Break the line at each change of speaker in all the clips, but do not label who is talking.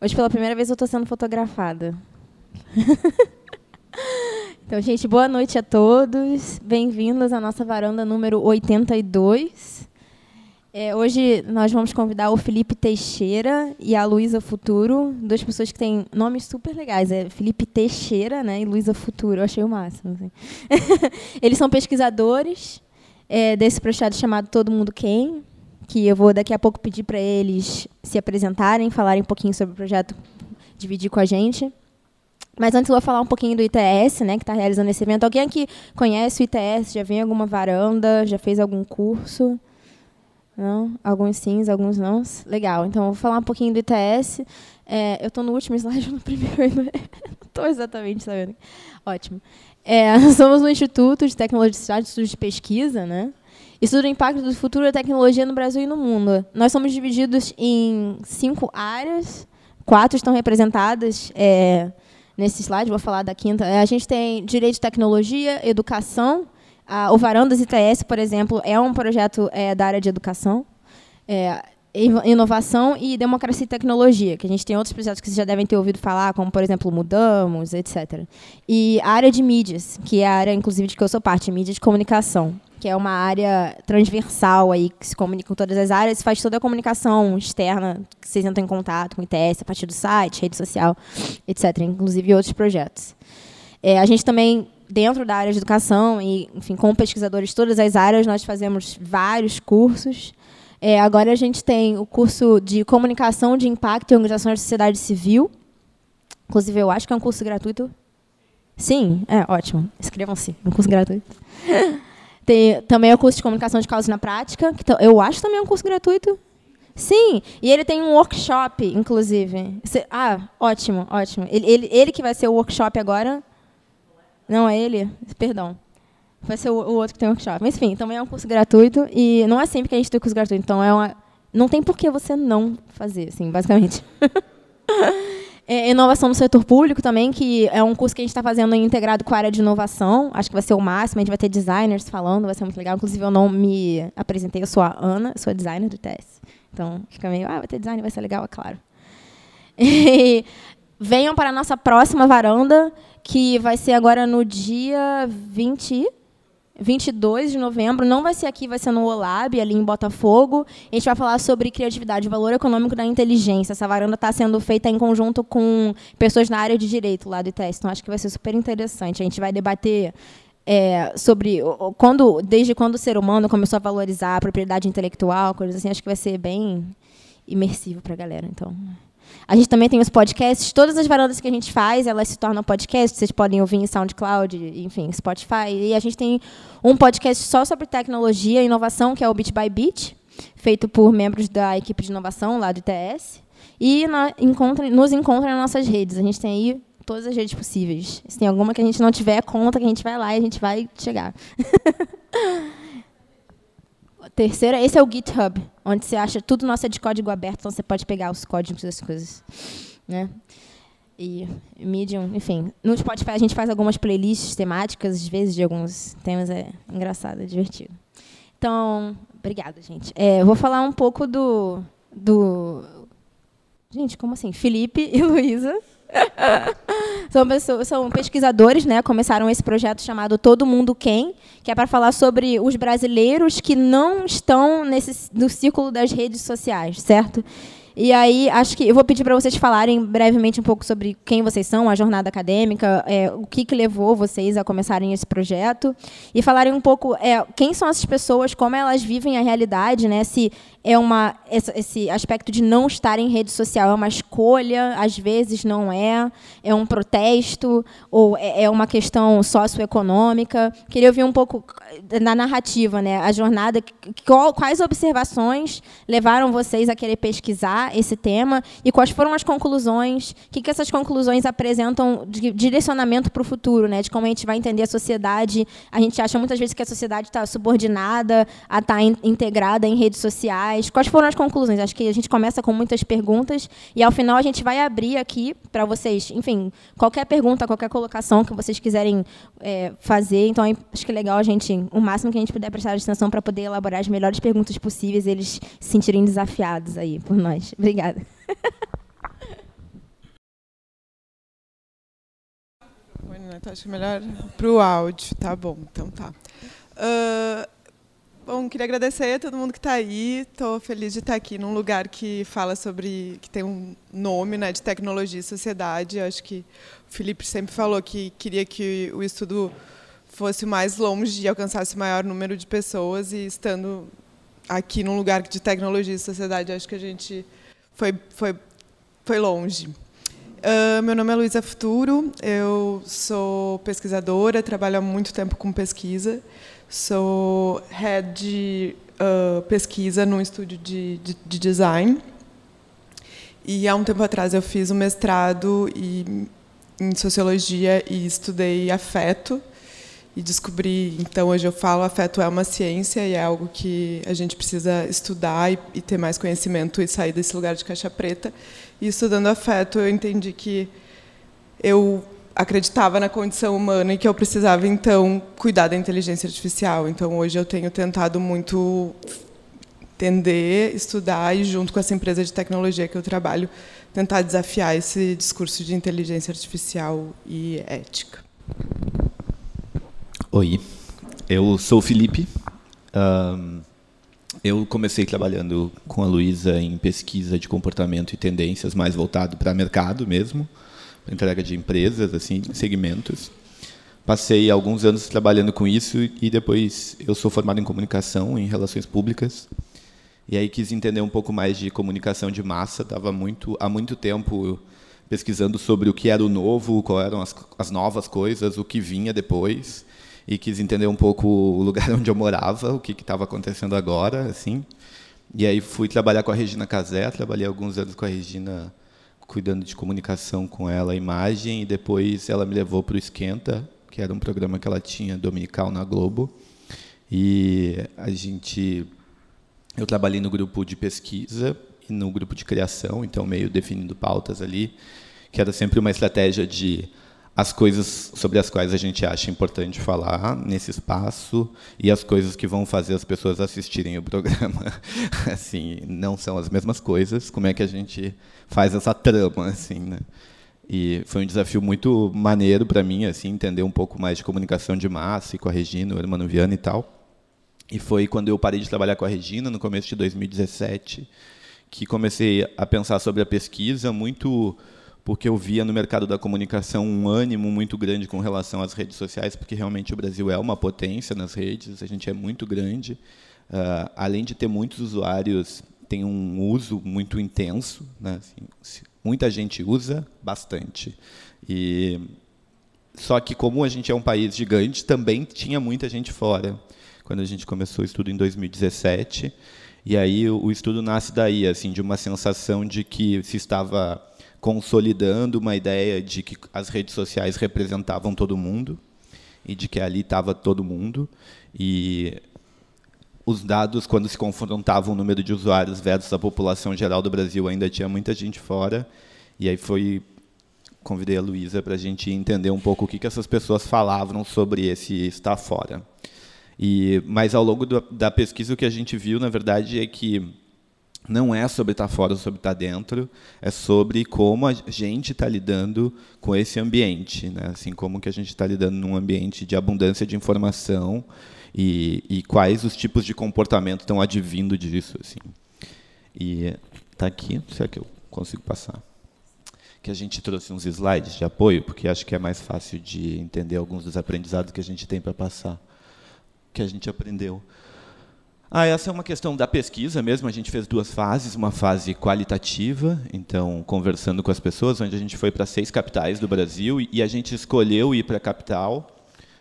Hoje, pela primeira vez, eu estou sendo fotografada. então, gente, boa noite a todos. Bem-vindos à nossa varanda número 82. É, hoje nós vamos convidar o Felipe Teixeira e a Luísa Futuro, duas pessoas que têm nomes super legais. É Felipe Teixeira né, e Luísa Futuro. Eu achei o máximo. Assim. Eles são pesquisadores é, desse projeto chamado Todo Mundo Quem, que eu vou daqui a pouco pedir para eles se apresentarem, falarem um pouquinho sobre o projeto, dividir com a gente. Mas antes eu vou falar um pouquinho do ITS, né, que está realizando esse evento. Alguém aqui conhece o ITS? Já vem alguma varanda? Já fez algum curso? Não? Alguns sim, alguns não. Legal. Então, eu vou falar um pouquinho do ITS. É, eu estou no último slide, no primeiro. Não estou exatamente sabendo. Ótimo. É, somos um instituto de tecnologia de estudos de pesquisa, né? Estuda o impacto do futuro da tecnologia no Brasil e no mundo. Nós somos divididos em cinco áreas, quatro estão representadas é, nesse slide, vou falar da quinta. A gente tem direito de tecnologia, educação. A, o Varandas ITS, por exemplo, é um projeto é, da área de educação. É, inovação e democracia e tecnologia, que a gente tem outros projetos que vocês já devem ter ouvido falar, como, por exemplo, Mudamos, etc. E a área de mídias, que é a área, inclusive, de que eu sou parte, mídia de comunicação que é uma área transversal aí, que se comunica com todas as áreas, faz toda a comunicação externa, que vocês entram em contato com o ITS, a partir do site, rede social, etc., inclusive outros projetos. É, a gente também, dentro da área de educação, e, enfim, com pesquisadores de todas as áreas, nós fazemos vários cursos. É, agora a gente tem o curso de Comunicação de Impacto e Organizações da Sociedade Civil. Inclusive, eu acho que é um curso gratuito. Sim, é ótimo. Inscrevam-se, é um curso gratuito. Tem também o curso de comunicação de causa na prática, que eu acho também é um curso gratuito. Sim, e ele tem um workshop, inclusive. Ah, ótimo, ótimo. Ele, ele, ele que vai ser o workshop agora. Não é ele? Perdão. Vai ser o, o outro que tem workshop. Mas, enfim, também é um curso gratuito. E não é sempre que a gente tem curso gratuito. Então, é uma, não tem por que você não fazer, assim, basicamente. É, inovação no setor público também, que é um curso que a gente está fazendo integrado com a área de inovação. Acho que vai ser o máximo. A gente vai ter designers falando, vai ser muito legal. Inclusive, eu não me apresentei, eu sou a Ana, sou a designer do TS. Então, fica meio, ah, vai ter design, vai ser legal, é claro. E venham para a nossa próxima varanda, que vai ser agora no dia 20 22 de novembro. Não vai ser aqui, vai ser no OLAB, ali em Botafogo. A gente vai falar sobre criatividade, valor econômico da inteligência. Essa varanda está sendo feita em conjunto com pessoas na área de direito lá do ITS. Então, acho que vai ser super interessante. A gente vai debater é, sobre quando, desde quando o ser humano começou a valorizar a propriedade intelectual, coisas assim. Acho que vai ser bem imersivo para a galera. Então. A gente também tem os podcasts. Todas as varandas que a gente faz, elas se tornam podcast. Vocês podem ouvir em SoundCloud, enfim, Spotify. E a gente tem um podcast só sobre tecnologia e inovação, que é o Bit by Bit, feito por membros da equipe de inovação lá do ITS. E na, nos encontra nas nossas redes. A gente tem aí todas as redes possíveis. Se tem alguma que a gente não tiver conta, que a gente vai lá e a gente vai chegar. terceira, esse é o GitHub, onde você acha tudo nosso é de código aberto, então você pode pegar os códigos das coisas, né? E Medium, enfim, no Spotify a gente faz algumas playlists temáticas, às vezes de alguns temas é engraçado, é divertido. Então, obrigada, gente. É, vou falar um pouco do do Gente, como assim? Felipe e Luísa. são, pessoas, são pesquisadores, né? Começaram esse projeto chamado Todo Mundo Quem, que é para falar sobre os brasileiros que não estão nesse, no círculo das redes sociais, certo? E aí, acho que eu vou pedir para vocês falarem brevemente um pouco sobre quem vocês são, a jornada acadêmica, é, o que, que levou vocês a começarem esse projeto, e falarem um pouco é, quem são essas pessoas, como elas vivem a realidade, né? Se é uma esse aspecto de não estar em rede social é uma escolha, às vezes não é, é um protesto ou é, é uma questão socioeconômica. Queria ouvir um pouco na narrativa, né? A jornada, quais observações levaram vocês a querer pesquisar esse tema e quais foram as conclusões? O que, que essas conclusões apresentam de direcionamento para o futuro, né? De como a gente vai entender a sociedade. A gente acha muitas vezes que a sociedade está subordinada a estar tá integrada em redes sociais Quais foram as conclusões? Acho que a gente começa com muitas perguntas e ao final a gente vai abrir aqui para vocês, enfim, qualquer pergunta, qualquer colocação que vocês quiserem é, fazer. Então é, acho que é legal a gente, o máximo que a gente puder prestar atenção para poder elaborar as melhores perguntas possíveis, eles se sentirem desafiados aí por nós. Obrigada.
Acho melhor para o áudio, tá bom? Então tá. Uh, bom, queria agradecer a todo mundo que está aí. Estou feliz de estar aqui num lugar que fala sobre, que tem um nome, né, de tecnologia e sociedade. Acho que o Felipe sempre falou que queria que o estudo fosse mais longe e alcançasse o maior número de pessoas e estando aqui num lugar de tecnologia e sociedade, acho que a gente foi foi foi longe. Uh, meu nome é Luísa Futuro, eu sou pesquisadora, trabalho há muito tempo com pesquisa, sou head de uh, pesquisa num estúdio de, de, de, design. E há um tempo atrás eu fiz um mestrado e, em sociologia e estudei afeto. E descobri, então hoje eu falo, afeto é uma ciência e é algo que a gente precisa estudar e, e ter mais conhecimento e sair desse lugar de caixa preta. E estudando afeto, eu entendi que eu acreditava na condição humana e que eu precisava então cuidar da inteligência artificial. Então hoje eu tenho tentado muito entender, estudar e junto com essa empresa de tecnologia que eu trabalho, tentar desafiar esse discurso de inteligência artificial e ética.
Oi, eu sou o Felipe. Um, eu comecei trabalhando com a Luísa em pesquisa de comportamento e tendências, mais voltado para mercado mesmo, entrega de empresas, assim, segmentos. Passei alguns anos trabalhando com isso e depois eu sou formado em comunicação, em relações públicas. E aí quis entender um pouco mais de comunicação de massa. Estava muito há muito tempo pesquisando sobre o que era o novo, quais eram as, as novas coisas, o que vinha depois e quis entender um pouco o lugar onde eu morava, o que estava acontecendo agora, assim. E aí fui trabalhar com a Regina Casé, trabalhei alguns anos com a Regina cuidando de comunicação com ela, imagem, e depois ela me levou para o Esquenta, que era um programa que ela tinha dominical na Globo. E a gente eu trabalhei no grupo de pesquisa e no grupo de criação, então meio definindo pautas ali, que era sempre uma estratégia de as coisas sobre as quais a gente acha importante falar nesse espaço e as coisas que vão fazer as pessoas assistirem o programa. assim, não são as mesmas coisas. Como é que a gente faz essa trama, assim, né? E foi um desafio muito maneiro para mim, assim, entender um pouco mais de comunicação de massa e com a Regina, o Hermano Viana e tal. E foi quando eu parei de trabalhar com a Regina, no começo de 2017, que comecei a pensar sobre a pesquisa muito porque eu via no mercado da comunicação um ânimo muito grande com relação às redes sociais, porque realmente o Brasil é uma potência nas redes, a gente é muito grande. Uh, além de ter muitos usuários, tem um uso muito intenso. Né? Assim, muita gente usa bastante. E só que como a gente é um país gigante, também tinha muita gente fora. Quando a gente começou o estudo em 2017, e aí o, estudo nasce daí, assim, de uma sensação de que se estava consolidando uma ideia de que as redes sociais representavam todo mundo e de que ali estava todo mundo. E os dados quando se confrontavam o número de usuários versus a população geral do Brasil ainda tinha muita gente fora. E aí foi convidei a Luísa para a gente entender um pouco o que, que essas pessoas falavam sobre esse estar fora. E mas ao longo do, da pesquisa o que a gente viu na verdade é que não é sobre estar fora ou sobre estar dentro, é sobre como a gente está lidando com esse ambiente, né? assim como que a gente está lidando num ambiente de abundância de informação e, e quais os tipos de comportamento estão advindo disso, assim. E está aqui, será que eu consigo passar? Que a gente trouxe uns slides de apoio, porque acho que é mais fácil de entender alguns dos aprendizados que a gente tem para passar, que a gente aprendeu. Ah, essa é uma questão da pesquisa mesmo. A gente fez duas fases, uma fase qualitativa, então conversando com as pessoas, onde a gente foi para seis capitais do Brasil e a gente escolheu ir para a capital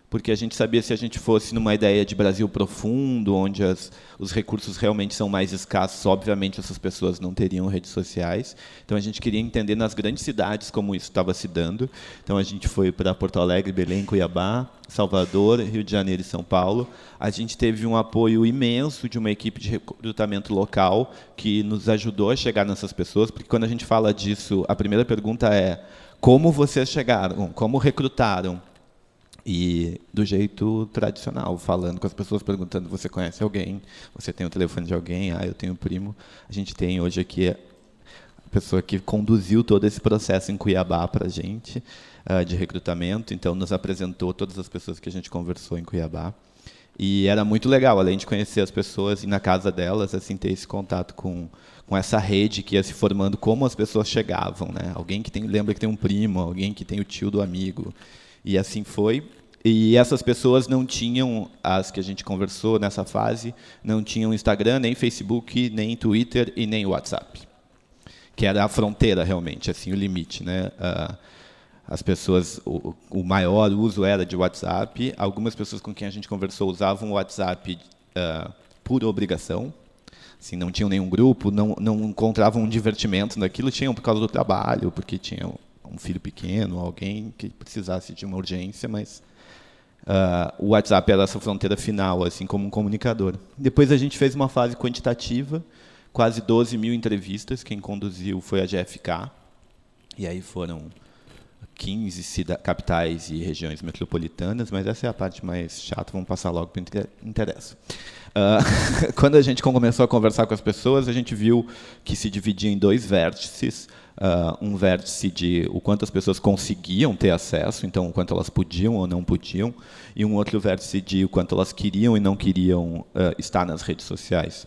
porque a gente sabia se a gente fosse numa ideia de Brasil profundo, onde as, os recursos realmente são mais escassos, obviamente essas pessoas não teriam redes sociais. Então a gente queria entender nas grandes cidades como isso estava se dando. Então a gente foi para Porto Alegre, Belém, Cuiabá, Salvador, Rio de Janeiro e São Paulo. A gente teve um apoio imenso de uma equipe de recrutamento local que nos ajudou a chegar nessas pessoas, porque quando a gente fala disso, a primeira pergunta é como vocês chegaram, como recrutaram, e do jeito tradicional, falando com as pessoas, perguntando: você conhece alguém? Você tem o telefone de alguém? Ah, eu tenho um primo. A gente tem hoje aqui pessoa que conduziu todo esse processo em Cuiabá para a gente, uh, de recrutamento. Então, nos apresentou todas as pessoas que a gente conversou em Cuiabá. E era muito legal, além de conhecer as pessoas e na casa delas, assim, ter esse contato com, com essa rede que ia se formando, como as pessoas chegavam, né? Alguém que tem, lembra que tem um primo, alguém que tem o tio do amigo. E assim foi. E essas pessoas não tinham, as que a gente conversou nessa fase, não tinham Instagram, nem Facebook, nem Twitter e nem WhatsApp. Que era a fronteira, realmente, assim, o limite, né? As pessoas, o, o, maior uso era de WhatsApp. Algumas pessoas com quem a gente conversou usavam o WhatsApp uh, por obrigação, assim, não tinham nenhum grupo, não, não encontravam um divertimento naquilo, tinham por causa do trabalho, porque tinham um filho pequeno, alguém que precisasse de uma urgência, mas uh, o WhatsApp era essa fronteira final, assim como um comunicador. Depois a gente fez uma fase quantitativa, quase 12 mil entrevistas, quem conduziu foi a GFK, e aí foram 15 capitais e regiões metropolitanas, mas essa é a parte mais chata, vamos passar logo para o que interessa. Uh, quando a gente começou a conversar com as pessoas, a gente viu que se dividia em dois vértices. Uh, um vértice de o quanto as pessoas conseguiam ter acesso, então o quanto elas podiam ou não podiam, e um outro vértice de o quanto elas queriam e não queriam uh, estar nas redes sociais.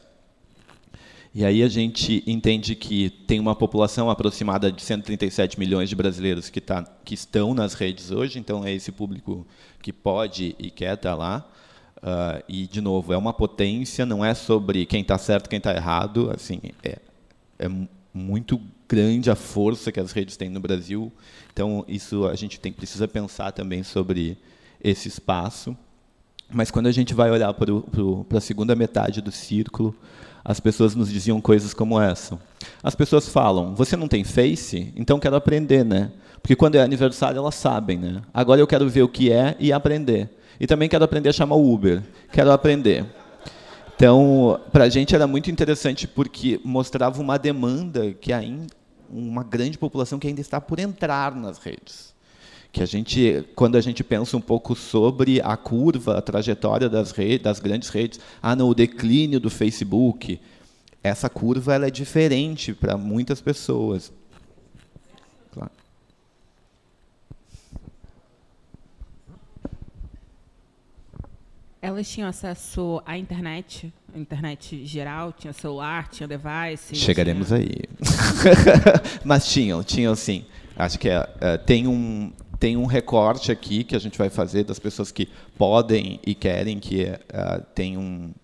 E aí a gente entende que tem uma população aproximada de 137 milhões de brasileiros que, tá, que estão nas redes hoje, então é esse público que pode e quer estar lá. Uh, e, de novo, é uma potência, não é sobre quem está certo quem está errado. Assim, é, é muito grande a força que as redes têm no Brasil. Então, isso a gente tem, precisa pensar também sobre esse espaço. Mas, quando a gente vai olhar para a segunda metade do círculo, as pessoas nos diziam coisas como essa. As pessoas falam: "Você não tem Face? Então quero aprender, né?" Porque quando é aniversário elas sabem, né? Agora eu quero ver o que é e aprender. E também quero aprender a chamar o Uber. Quero aprender. Então, para a gente era muito interessante porque mostrava uma demanda que ainda uma grande população que ainda está por entrar nas redes que a gente, quando a gente pensa um pouco sobre a curva, a trajetória das redes, das grandes redes, ah, no declínio do Facebook, essa curva ela é diferente para muitas pessoas. Claro.
Elas tinham acesso à internet, internet geral, tinha celular, tinha device.
Chegaremos tinha... aí. Mas tinham, tinham sim. Acho que é, é, tem um tem um recorte aqui que a gente vai fazer das pessoas que podem e querem que uh, tenham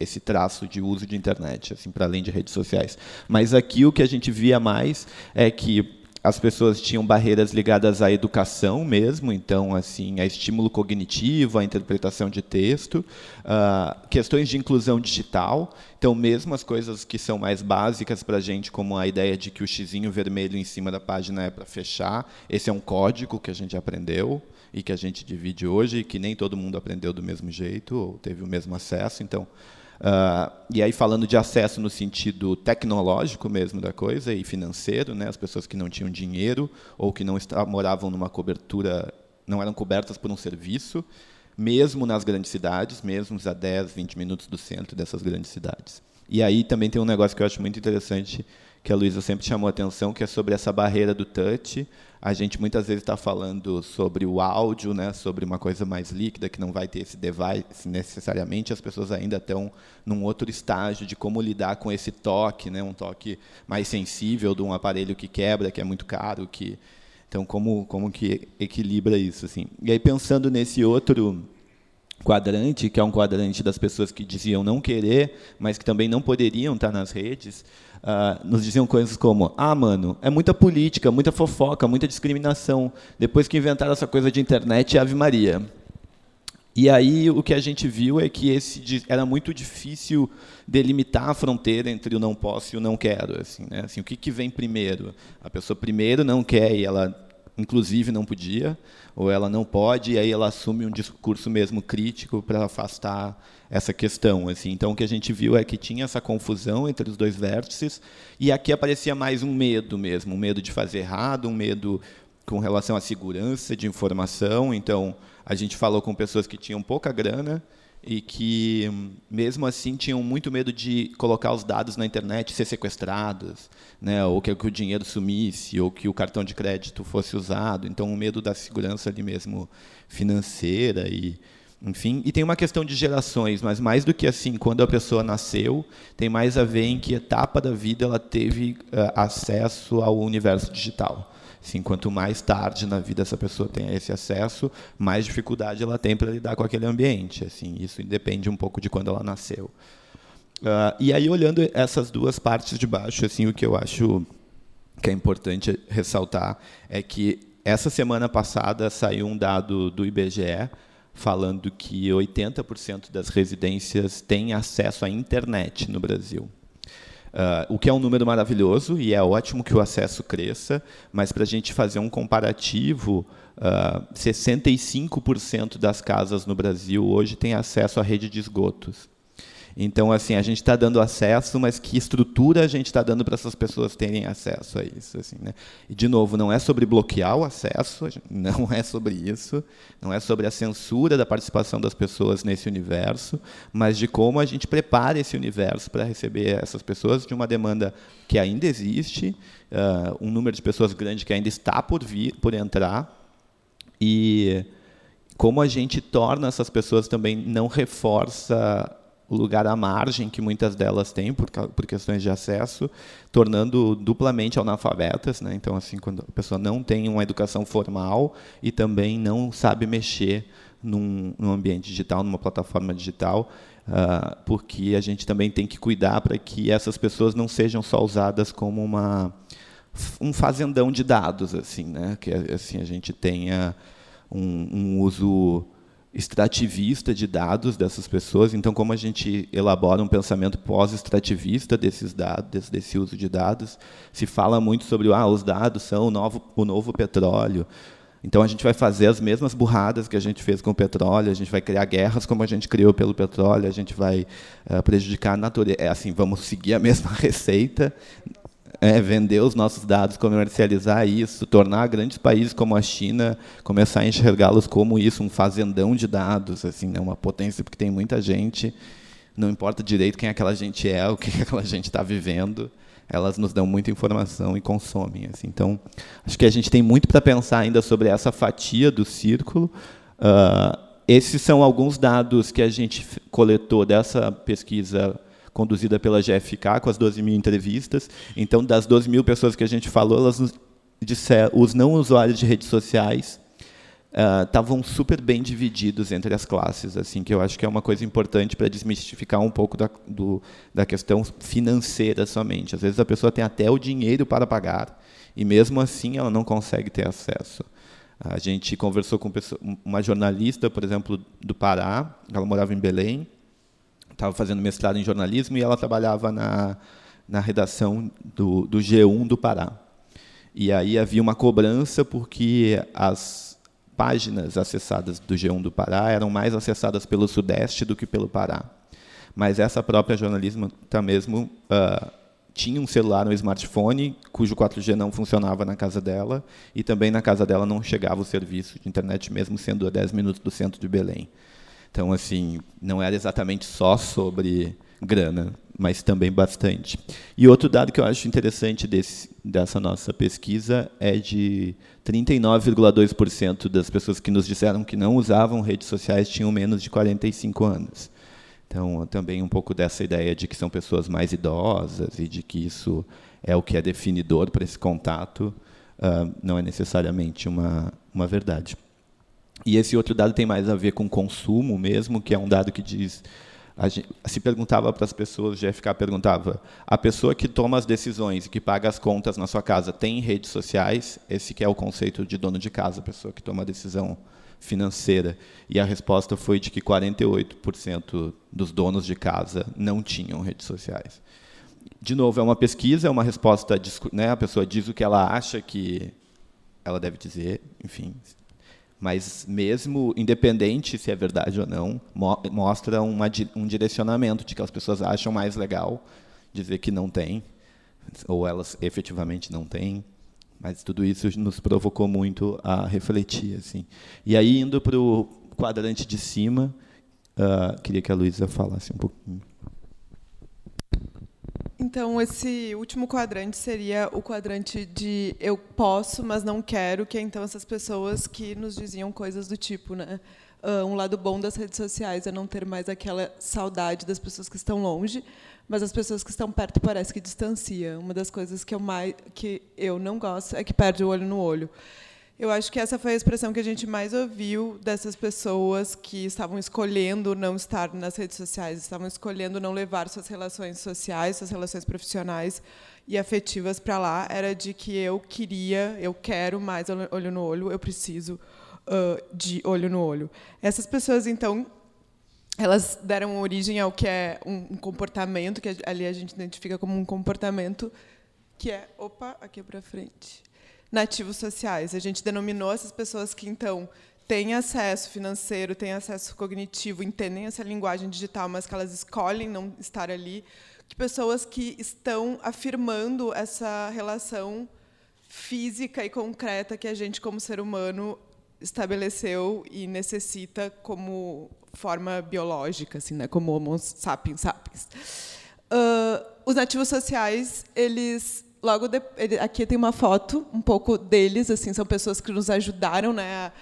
esse traço de uso de internet, assim, para além de redes sociais. Mas aqui o que a gente via mais é que as pessoas tinham barreiras ligadas à educação mesmo, então assim a estímulo cognitivo, a interpretação de texto, uh, questões de inclusão digital. Então mesmo as coisas que são mais básicas para a gente, como a ideia de que o xizinho vermelho em cima da página é para fechar, esse é um código que a gente aprendeu e que a gente divide hoje, e que nem todo mundo aprendeu do mesmo jeito ou teve o mesmo acesso. Então Uh, e aí falando de acesso no sentido tecnológico mesmo da coisa e financeiro, né, as pessoas que não tinham dinheiro ou que não moravam numa cobertura, não eram cobertas por um serviço, mesmo nas grandes cidades, mesmo a 10, 20 minutos do centro dessas grandes cidades. E aí também tem um negócio que eu acho muito interessante, que a Luísa sempre chamou atenção, que é sobre essa barreira do touch, a gente muitas vezes está falando sobre o áudio, né, sobre uma coisa mais líquida, que não vai ter esse device necessariamente, as pessoas ainda estão num outro estágio de como lidar com esse toque, né, um toque mais sensível de um aparelho que quebra, que é muito caro, que então como como que equilibra isso assim. E aí pensando nesse outro quadrante, que é um quadrante das pessoas que diziam não querer, mas que também não poderiam estar nas redes, uh, nos diziam coisas como: ah, mano, é muita política, muita fofoca, muita discriminação. Depois que inventaram essa coisa de internet, Ave Maria. E aí o que a gente viu é que esse era muito difícil delimitar a fronteira entre o não posso e o não quero. Assim, né? assim, o que, que vem primeiro? A pessoa primeiro não quer e ela inclusive não podia, ou ela não pode, e aí ela assume um discurso mesmo crítico para afastar essa questão. Assim. Então, o que a gente viu é que tinha essa confusão entre os dois vértices, e aqui aparecia mais um medo mesmo, um medo de fazer errado, um medo com relação à segurança de informação. Então, a gente falou com pessoas que tinham pouca grana, e que, mesmo assim, tinham muito medo de colocar os dados na internet ser sequestrados, né, ou que, que, o dinheiro sumisse, ou que o cartão de crédito fosse usado. Então, o medo da segurança ali mesmo financeira e enfim, e tem uma questão de gerações, mas mais do que assim, quando a pessoa nasceu, tem mais a ver em que etapa da vida ela teve uh, acesso ao universo digital. Assim, quanto mais tarde na vida essa pessoa tem esse acesso, mais dificuldade ela tem para lidar com aquele ambiente. Assim, isso depende um pouco de quando ela nasceu. Uh, e aí, olhando essas duas partes de baixo, assim, o que eu acho que é importante ressaltar é que essa semana passada saiu um dado do IBGE falando que 80% das residências têm acesso à internet no Brasil. Uh, o que é um número maravilhoso e é ótimo que o acesso cresça, mas para a gente fazer um comparativo, uh, ah, 65% das casas no Brasil hoje têm acesso à rede de esgotos. Então, assim, a gente está dando acesso, mas que estrutura a gente está dando para essas pessoas terem acesso a isso? Assim, né? E, de novo, não é sobre bloquear o acesso, não é sobre isso, não é sobre a censura da participação das pessoas nesse universo, mas de como a gente prepara esse universo para receber essas pessoas de uma demanda que ainda existe, uh, um número de pessoas grande que ainda está por vir, por entrar, e como a gente torna essas pessoas também não reforça o lugar à margem que muitas delas têm por, por questões de acesso, tornando duplamente analfabetas. Né? Então, assim, quando a pessoa não tem uma educação formal e também não sabe mexer num, num ambiente digital, numa plataforma digital, uh, porque a gente também tem que cuidar para que essas pessoas não sejam só usadas como uma um fazendão de dados, assim, né? Que assim a gente tenha um, um uso extrativista de dados dessas pessoas. Então, como a gente elabora um pensamento pós-extrativista desses dados, desse uso de dados, se fala muito sobre ah, os dados são o novo, o novo petróleo. Então, a gente vai fazer as mesmas burradas que a gente fez com o petróleo, a gente vai criar guerras como a gente criou pelo petróleo, a gente vai uh, prejudicar a natureza. É assim, vamos seguir a mesma receita, é, vender os nossos dados, comercializar isso, tornar grandes países como a China começar a enxergá-los como isso, um fazendão de dados, assim, né, uma potência porque tem muita gente, não importa direito quem aquela gente é, o que aquela gente está vivendo, elas nos dão muita informação e consomem. Assim. Então, acho que a gente tem muito para pensar ainda sobre essa fatia do círculo. Uh, esses são alguns dados que a gente coletou dessa pesquisa conduzida pela GFK, com as 12 mil entrevistas. Então, das 12 mil pessoas que a gente falou, elas disseram, os não usuários de redes sociais estavam uh, super bem divididos entre as classes, assim que eu acho que é uma coisa importante para desmistificar um pouco da, do, da questão financeira somente. Às vezes a pessoa tem até o dinheiro para pagar e mesmo assim ela não consegue ter acesso. A gente conversou com uma jornalista, por exemplo, do Pará, ela morava em Belém, estava fazendo mestrado em jornalismo e ela trabalhava na, na redação do, do G1 do Pará. E aí havia uma cobrança porque as páginas acessadas do G1 do Pará eram mais acessadas pelo Sudeste do que pelo Pará. Mas essa própria jornalista mesmo uh, tinha um celular, um smartphone, cujo 4G não funcionava na casa dela, e também na casa dela não chegava o serviço de internet, mesmo sendo a 10 minutos do centro de Belém. Então, assim, não era exatamente só sobre grana, mas também bastante. E outro dado que eu acho interessante desse, dessa nossa pesquisa é de 39,2% das pessoas que nos disseram que não usavam redes sociais tinham menos de 45 anos. Então, também um pouco dessa ideia de que são pessoas mais idosas e de que isso é o que é definidor para esse contato, uh, não é necessariamente uma, uma verdade. E esse outro dado tem mais a ver com consumo mesmo, que é um dado que diz Gente, se perguntava para as pessoas, o GFK perguntava, a pessoa que toma as decisões e que paga as contas na sua casa tem redes sociais? Esse que é o conceito de dono de casa, a pessoa que toma a decisão financeira. E a resposta foi de que 48% dos donos de casa não tinham redes sociais. De novo, é uma pesquisa, é uma resposta, né, a pessoa diz o que ela acha que ela deve dizer, enfim, mas mesmo independente se é verdade ou não, mo mostra uma, um direcionamento de que as pessoas acham mais legal dizer que não tem, ou elas efetivamente não têm. Mas tudo isso nos provocou muito a refletir. assim. E aí, indo para o quadrante de cima, Uh, queria que a Luísa falasse um pouquinho.
Então, esse último quadrante seria o quadrante de eu posso, mas não quero, que é então essas pessoas que nos diziam coisas do tipo, né? Uh, um lado bom das redes sociais é não ter mais aquela saudade das pessoas que estão longe, mas as pessoas que estão perto parece que distancia. Uma das coisas que eu mais que eu não gosto é que perde o olho no olho. Eu acho que essa foi a expressão que a gente mais ouviu dessas pessoas que estavam escolhendo não estar nas redes sociais, estavam escolhendo não levar suas relações sociais, suas relações profissionais e afetivas para lá. Era de que eu queria, eu quero mais olho no olho, eu preciso uh, de olho no olho. Essas pessoas, então, elas deram origem ao que é um comportamento, que ali a gente identifica como um comportamento que é. Opa, aqui para frente nativos sociais. A gente denominou essas pessoas que, então, têm acesso financeiro, têm acesso cognitivo, entendem essa linguagem digital, mas que elas escolhem não estar ali, que pessoas que estão afirmando essa relação física e concreta que a gente, como ser humano, estabeleceu e necessita como forma biológica, assim, né, como Homo sapiens sapiens. Uh, os nativos sociais, eles logo de, aqui tem uma foto um pouco deles, assim, são pessoas que nos ajudaram, né,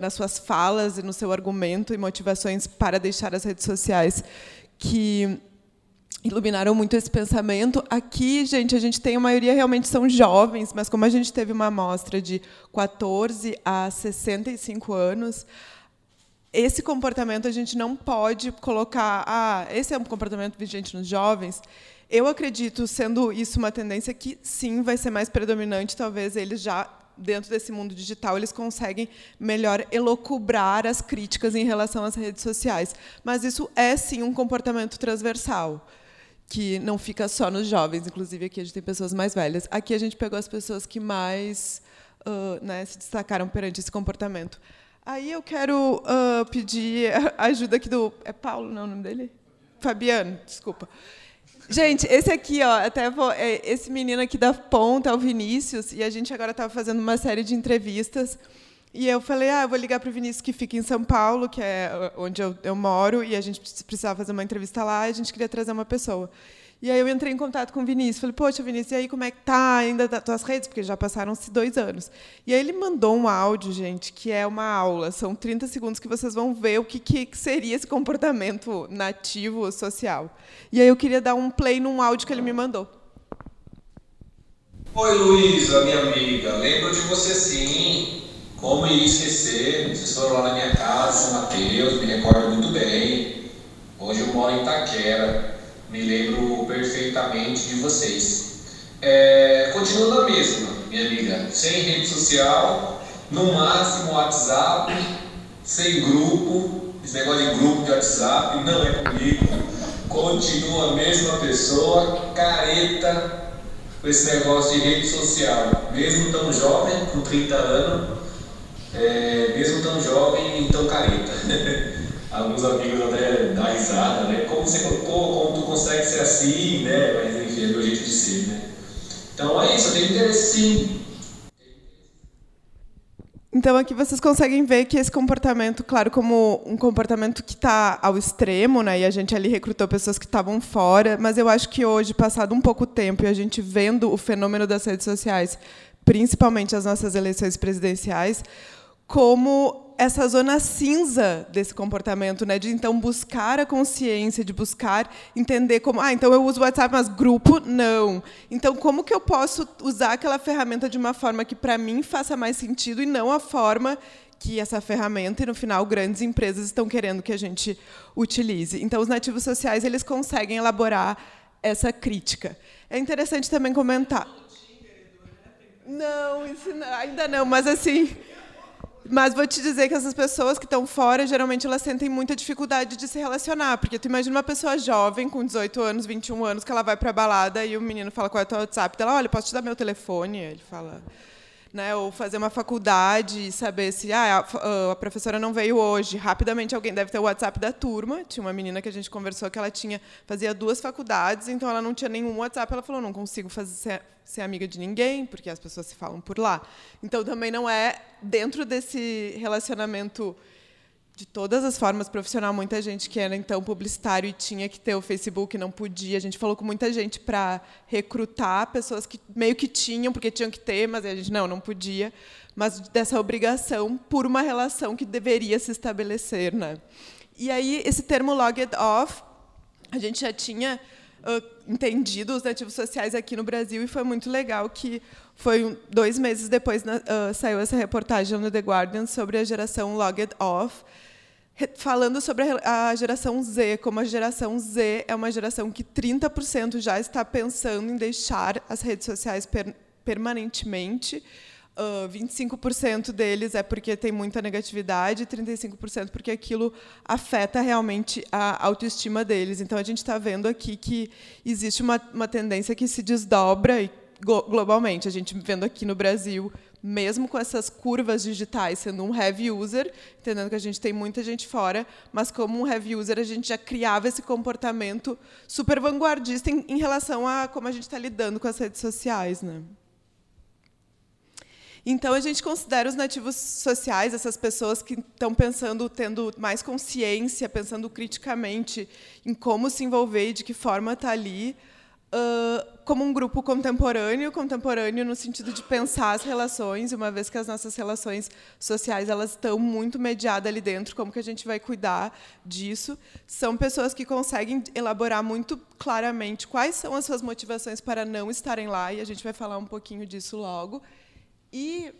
nas suas falas e no seu argumento e motivações para deixar as redes sociais que iluminaram muito esse pensamento. Aqui, gente, a gente tem a maioria realmente são jovens, mas como a gente teve uma amostra de 14 a 65 anos, esse comportamento a gente não pode colocar, ah, esse é um comportamento vigente nos jovens. Eu acredito, sendo isso uma tendência, que sim, vai ser mais predominante, talvez eles já dentro desse mundo digital, eles conseguem melhor elocubrar as críticas em relação às redes sociais. Mas isso é, sim, um comportamento transversal, que não fica só nos jovens. Inclusive, aqui a gente tem pessoas mais velhas. Aqui a gente pegou as pessoas que mais uh, né, se destacaram perante esse comportamento. Aí eu quero uh, pedir ajuda aqui do... É Paulo, não é o nome dele? Fabiano, desculpa. Gente, esse aqui, ó, até vou, é, esse menino aqui da ponta é o Vinícius, e a gente agora estava fazendo uma série de entrevistas. E eu falei, ah, eu vou ligar para o Vinícius que fica em São Paulo, que é onde eu, eu moro, e a gente precisava fazer uma entrevista lá, e a gente queria trazer uma pessoa. E aí eu entrei em contato com o Vinícius, falei, poxa, Vinícius, e aí como é que tá ainda das tuas redes? Porque já passaram-se dois anos. E aí ele mandou um áudio, gente, que é uma aula, são 30 segundos que vocês vão ver o que, que seria esse comportamento nativo social. E aí eu queria dar um play num áudio que ele me mandou.
Oi, Luísa, minha amiga, lembro de você sim. Como ia esquecer? Vocês foram lá na minha casa, São Mateus, me recordo muito bem. Hoje eu moro em Itaquera me lembro perfeitamente de vocês. É, continua na mesma, minha amiga, sem rede social, no máximo WhatsApp, sem grupo, esse negócio de grupo de WhatsApp não é comigo, continua a mesma pessoa, careta, com esse negócio de rede social, mesmo tão jovem, com 30 anos, é, mesmo tão jovem e tão careta. alguns amigos até dão risada, né? Como você como, como tu consegue ser assim, né? Mas enfim, é meu jeito de ser, né? Então é isso, eu tenho interesse sim.
Então aqui vocês conseguem ver que esse comportamento, claro, como um comportamento que está ao extremo, né? E a gente ali recrutou pessoas que estavam fora, mas eu acho que hoje, passado um pouco tempo, e a gente vendo o fenômeno das redes sociais, principalmente as nossas eleições presidenciais, como essa zona cinza desse comportamento, né? De então buscar a consciência, de buscar entender como, ah, então eu uso o WhatsApp, mas grupo não. Então como que eu posso usar aquela ferramenta de uma forma que para mim faça mais sentido e não a forma que essa ferramenta e no final grandes empresas estão querendo que a gente utilize. Então os nativos sociais eles conseguem elaborar essa crítica. É interessante também comentar. Não, isso não, ainda não, mas assim, mas vou te dizer que essas pessoas que estão fora, geralmente elas sentem muita dificuldade de se relacionar, porque tu imagina uma pessoa jovem com 18 anos, 21 anos, que ela vai para a balada e o menino fala qual é o teu WhatsApp, ela, olha, posso te dar meu telefone? Ele fala, né, ou fazer uma faculdade e saber se ah, a, a, professora não veio hoje. Rapidamente alguém deve ter o WhatsApp da turma. Tinha uma menina que a gente conversou que ela tinha fazia duas faculdades, então ela não tinha nenhum WhatsApp. Ela falou: não consigo fazer, ser, ser amiga de ninguém, porque as pessoas se falam por lá. Então também não é dentro desse relacionamento de todas as formas profissional, muita gente que era então publicitário e tinha que ter o Facebook, não podia. A gente falou com muita gente para recrutar pessoas que meio que tinham, porque tinham que ter, mas a gente não, não podia. Mas dessa obrigação por uma relação que deveria se estabelecer, né? E aí esse termo logged off, a gente já tinha uh, entendido os nativos sociais aqui no Brasil e foi muito legal que foi um, dois meses depois uh, saiu essa reportagem no The Guardian sobre a geração logged off falando sobre a geração Z, como a geração Z é uma geração que 30% já está pensando em deixar as redes sociais per permanentemente. Uh, 25% deles é porque tem muita negatividade, 35% porque aquilo afeta realmente a autoestima deles. Então, a gente está vendo aqui que existe uma, uma tendência que se desdobra globalmente. A gente vendo aqui no Brasil mesmo com essas curvas digitais, sendo um heavy user, entendendo que a gente tem muita gente fora, mas como um heavy user a gente já criava esse comportamento super vanguardista em, em relação a como a gente está lidando com as redes sociais, né? Então a gente considera os nativos sociais essas pessoas que estão pensando, tendo mais consciência, pensando criticamente em como se envolver e de que forma está ali, uh, como um grupo contemporâneo, contemporâneo no sentido de pensar as relações, uma vez que as nossas relações sociais elas estão muito mediadas ali dentro, como que a gente vai cuidar disso? São pessoas que conseguem elaborar muito claramente quais são as suas motivações para não estarem lá, e a gente vai falar um pouquinho disso logo. E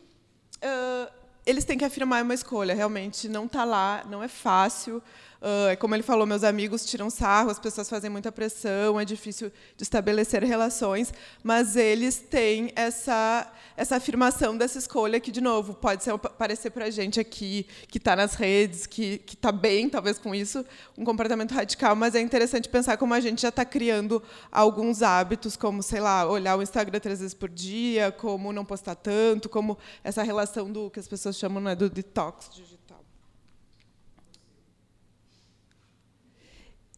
uh, eles têm que afirmar uma escolha, realmente não está lá, não é fácil. Uh, como ele falou, meus amigos tiram sarro, as pessoas fazem muita pressão, é difícil de estabelecer relações, mas eles têm essa, essa afirmação dessa escolha que, de novo, pode ser, parecer para a gente aqui, que está nas redes, que está bem, talvez, com isso, um comportamento radical, mas é interessante pensar como a gente já está criando alguns hábitos, como, sei lá, olhar o Instagram três vezes por dia, como não postar tanto, como essa relação do que as pessoas chamam né, do detox digital.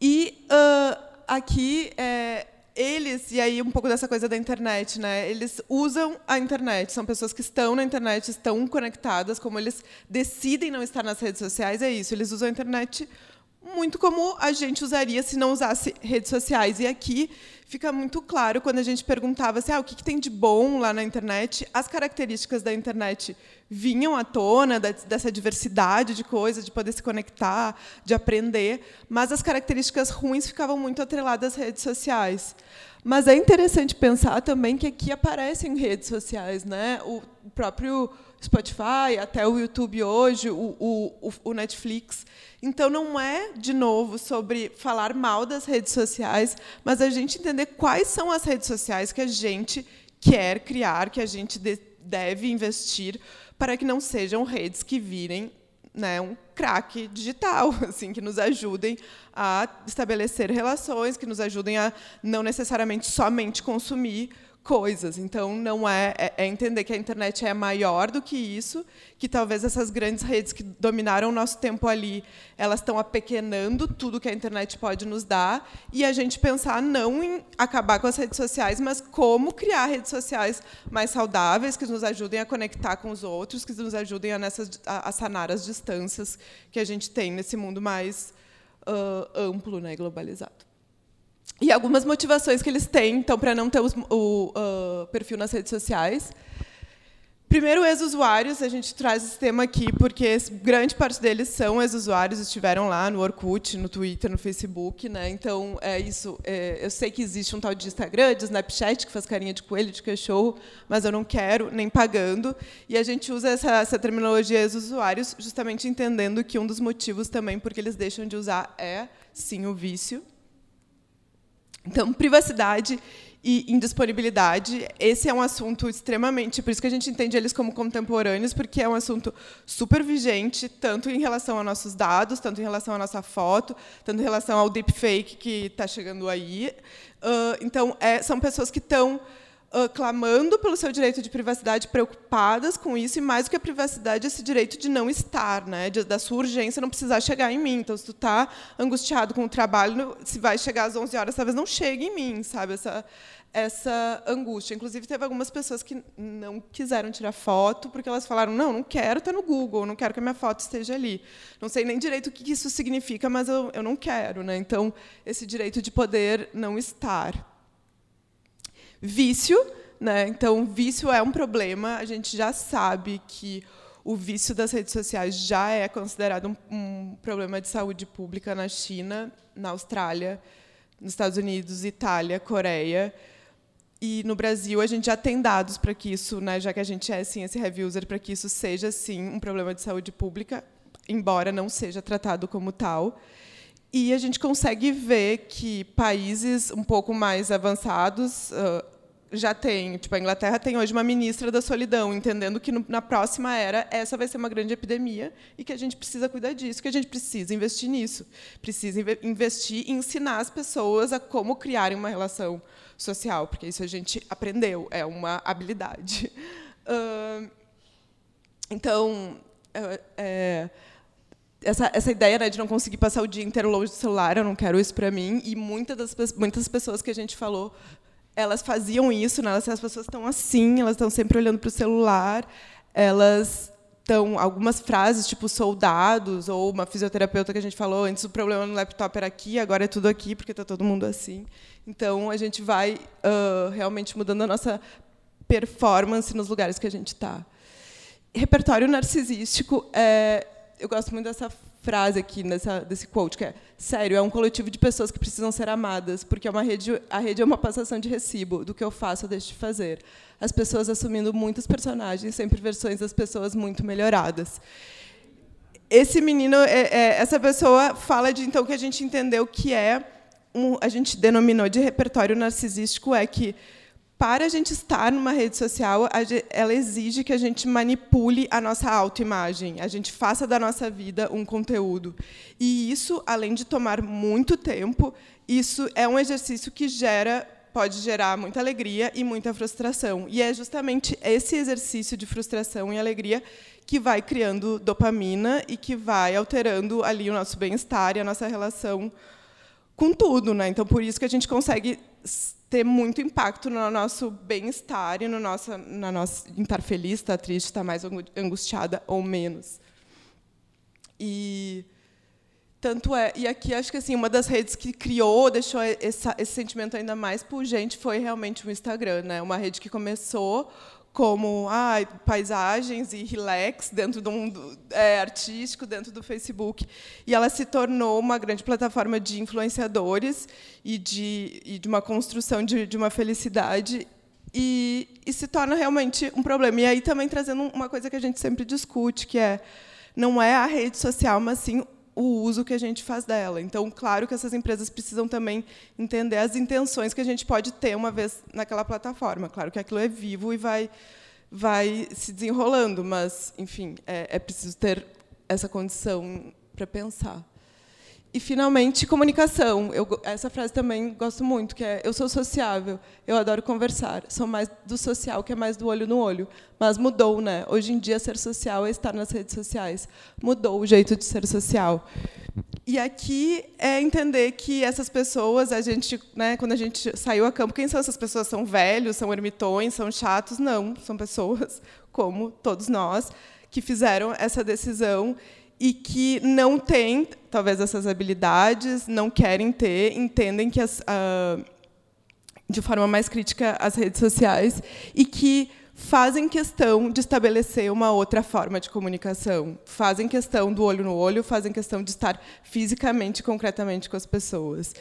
E uh, aqui é, eles, e aí um pouco dessa coisa da internet, né? Eles usam a internet, são pessoas que estão na internet, estão conectadas, como eles decidem não estar nas redes sociais, é isso. Eles usam a internet muito como a gente usaria se não usasse redes sociais. E aqui fica muito claro quando a gente perguntava assim, ah, o que, que tem de bom lá na internet, as características da internet vinham à tona, dessa diversidade de coisas, de poder se conectar, de aprender, mas as características ruins ficavam muito atreladas às redes sociais. Mas é interessante pensar também que aqui aparecem redes sociais, né? O próprio Spotify, até o YouTube hoje, o, o, o Netflix. Então, não é, de novo, sobre falar mal das redes sociais, mas a gente entender quais são as redes sociais que a gente quer criar, que a gente deve investir, para que não sejam redes que virem né, um crack digital, assim, que nos ajudem a estabelecer relações, que nos ajudem a não necessariamente somente consumir coisas. Então, não é, é, é, entender que a internet é maior do que isso, que talvez essas grandes redes que dominaram o nosso tempo ali, elas estão apequenando tudo que a internet pode nos dar, e a gente pensar não em acabar com as redes sociais, mas como criar redes sociais mais saudáveis, que nos ajudem a conectar com os outros, que nos ajudem a, nessas, a, a sanar as distâncias que a gente tem nesse mundo mais uh, amplo, né, globalizado. E algumas motivações que eles têm, então, para não ter os, o uh, perfil nas redes sociais. Primeiro, ex-usuários, a gente traz esse tema aqui porque grande parte deles são ex-usuários, estiveram lá no Orkut, no Twitter, no Facebook. Né? Então, é isso. É, eu sei que existe um tal de Instagram, de Snapchat, que faz carinha de coelho, de cachorro, mas eu não quero, nem pagando. E a gente usa essa, essa terminologia ex-usuários justamente entendendo que um dos motivos também porque eles deixam de usar é, sim, o vício. Então, privacidade e indisponibilidade, esse é um assunto extremamente, por isso que a gente entende eles como contemporâneos, porque é um assunto super vigente, tanto em relação aos nossos dados, tanto em relação à nossa foto, tanto em relação ao deepfake que está chegando aí. Uh, então, é, são pessoas que estão uh, clamando pelo seu direito de privacidade, preocupadas com isso, e mais do que a privacidade, esse direito de não estar, né? De, da sua urgência não precisar chegar em mim. Então, se tu está angustiado com o trabalho, se vai chegar às 11 horas, talvez não chegue em mim, sabe? Essa, essa angústia. Inclusive, teve algumas pessoas que não quiseram tirar foto porque elas falaram: não, não quero estar no Google, não quero que a minha foto esteja ali. Não sei nem direito o que isso significa, mas eu, eu não quero. Né? Então, esse direito de poder não estar. Vício. Né? Então, vício é um problema. A gente já sabe que o vício das redes sociais já é considerado um, um problema de saúde pública na China, na Austrália, nos Estados Unidos, Itália, Coreia. E no Brasil a gente já tem dados para que isso, né, já que a gente é sim esse heavy user, para que isso seja sim um problema de saúde pública, embora não seja tratado como tal. E a gente consegue ver que países um pouco mais avançados uh, já tem, tipo a Inglaterra tem hoje uma ministra da solidão, entendendo que no, na próxima era essa vai ser uma grande epidemia e que a gente precisa cuidar disso, que a gente precisa investir nisso, precisa investir e ensinar as pessoas a como criarem uma relação social, porque isso a gente aprendeu, é uma habilidade. Uh, então, é, essa, essa ideia né, de não conseguir passar o dia inteiro longe do celular, eu não quero isso para mim, e muitas das muitas pessoas que a gente falou, elas faziam isso, né, as pessoas estão assim, elas estão sempre olhando para o celular, elas estão algumas frases tipo soldados ou uma fisioterapeuta que a gente falou antes o problema no laptop era aqui agora é tudo aqui porque está todo mundo assim. Então, a gente vai uh, realmente mudando a nossa performance nos lugares que a gente está. Repertório narcisístico, é, eu gosto muito dessa frase aqui, nessa, desse quote, que é, sério, é um coletivo de pessoas que precisam ser amadas, porque é uma rede, a rede é uma passação de recibo do que eu faço ou deixo de fazer. As pessoas assumindo muitos personagens, sempre versões das pessoas muito melhoradas. Esse menino, é, é, essa pessoa fala de então que a gente entendeu que é um, a gente denominou de repertório narcisístico é que para a gente estar numa rede social, ela exige que a gente manipule a nossa autoimagem, a gente faça da nossa vida um conteúdo. E isso, além de tomar muito tempo, isso é um exercício que gera pode gerar muita alegria e muita frustração. E é justamente esse exercício de frustração e alegria que vai criando dopamina e que vai alterando ali o nosso bem-estar e a nossa relação com tudo, né? Então por isso que a gente consegue ter muito impacto no nosso bem-estar e no nosso, na nossa estar feliz, estar triste, estar mais angustiada ou menos. E tanto é, e aqui acho que assim uma das redes que criou, deixou essa, esse sentimento ainda mais pungente foi realmente o Instagram, né? Uma rede que começou como ah, paisagens e relax dentro do mundo é, artístico, dentro do Facebook. E ela se tornou uma grande plataforma de influenciadores e de, e de uma construção de, de uma felicidade. E, e se torna realmente um problema. E aí também trazendo uma coisa que a gente sempre discute, que é não é a rede social, mas sim o uso que a gente faz dela. Então, claro que essas empresas precisam também entender as intenções que a gente pode ter uma vez naquela plataforma. Claro que aquilo é vivo e vai, vai se desenrolando, mas, enfim, é, é preciso ter essa condição para pensar. E, finalmente, comunicação. Eu, essa frase também gosto muito, que é eu sou sociável, eu adoro conversar. Sou mais do social, que é mais do olho no olho. Mas mudou, né? Hoje em dia, ser social é estar nas redes sociais. Mudou o jeito de ser social. E aqui é entender que essas pessoas, a gente, né, quando a gente saiu a campo, quem são essas pessoas? São velhos, são ermitões, são chatos? Não, são pessoas como todos nós que fizeram essa decisão e que não têm, talvez, essas habilidades, não querem ter, entendem que as, uh, de forma mais crítica as redes sociais e que fazem questão de estabelecer uma outra forma de comunicação, fazem questão do olho no olho, fazem questão de estar fisicamente, concretamente com as pessoas.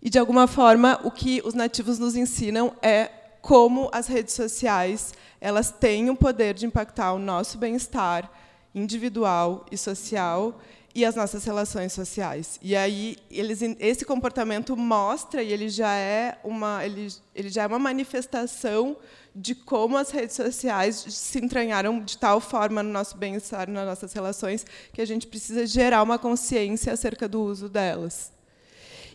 E de alguma forma, o que os nativos nos ensinam é como as redes sociais elas têm o poder de impactar o nosso bem-estar, individual e social e as nossas relações sociais. E aí eles, esse comportamento mostra e ele já é uma ele, ele já é uma manifestação de como as redes sociais se entranharam de tal forma no nosso bem-estar, nas nossas relações, que a gente precisa gerar uma consciência acerca do uso delas.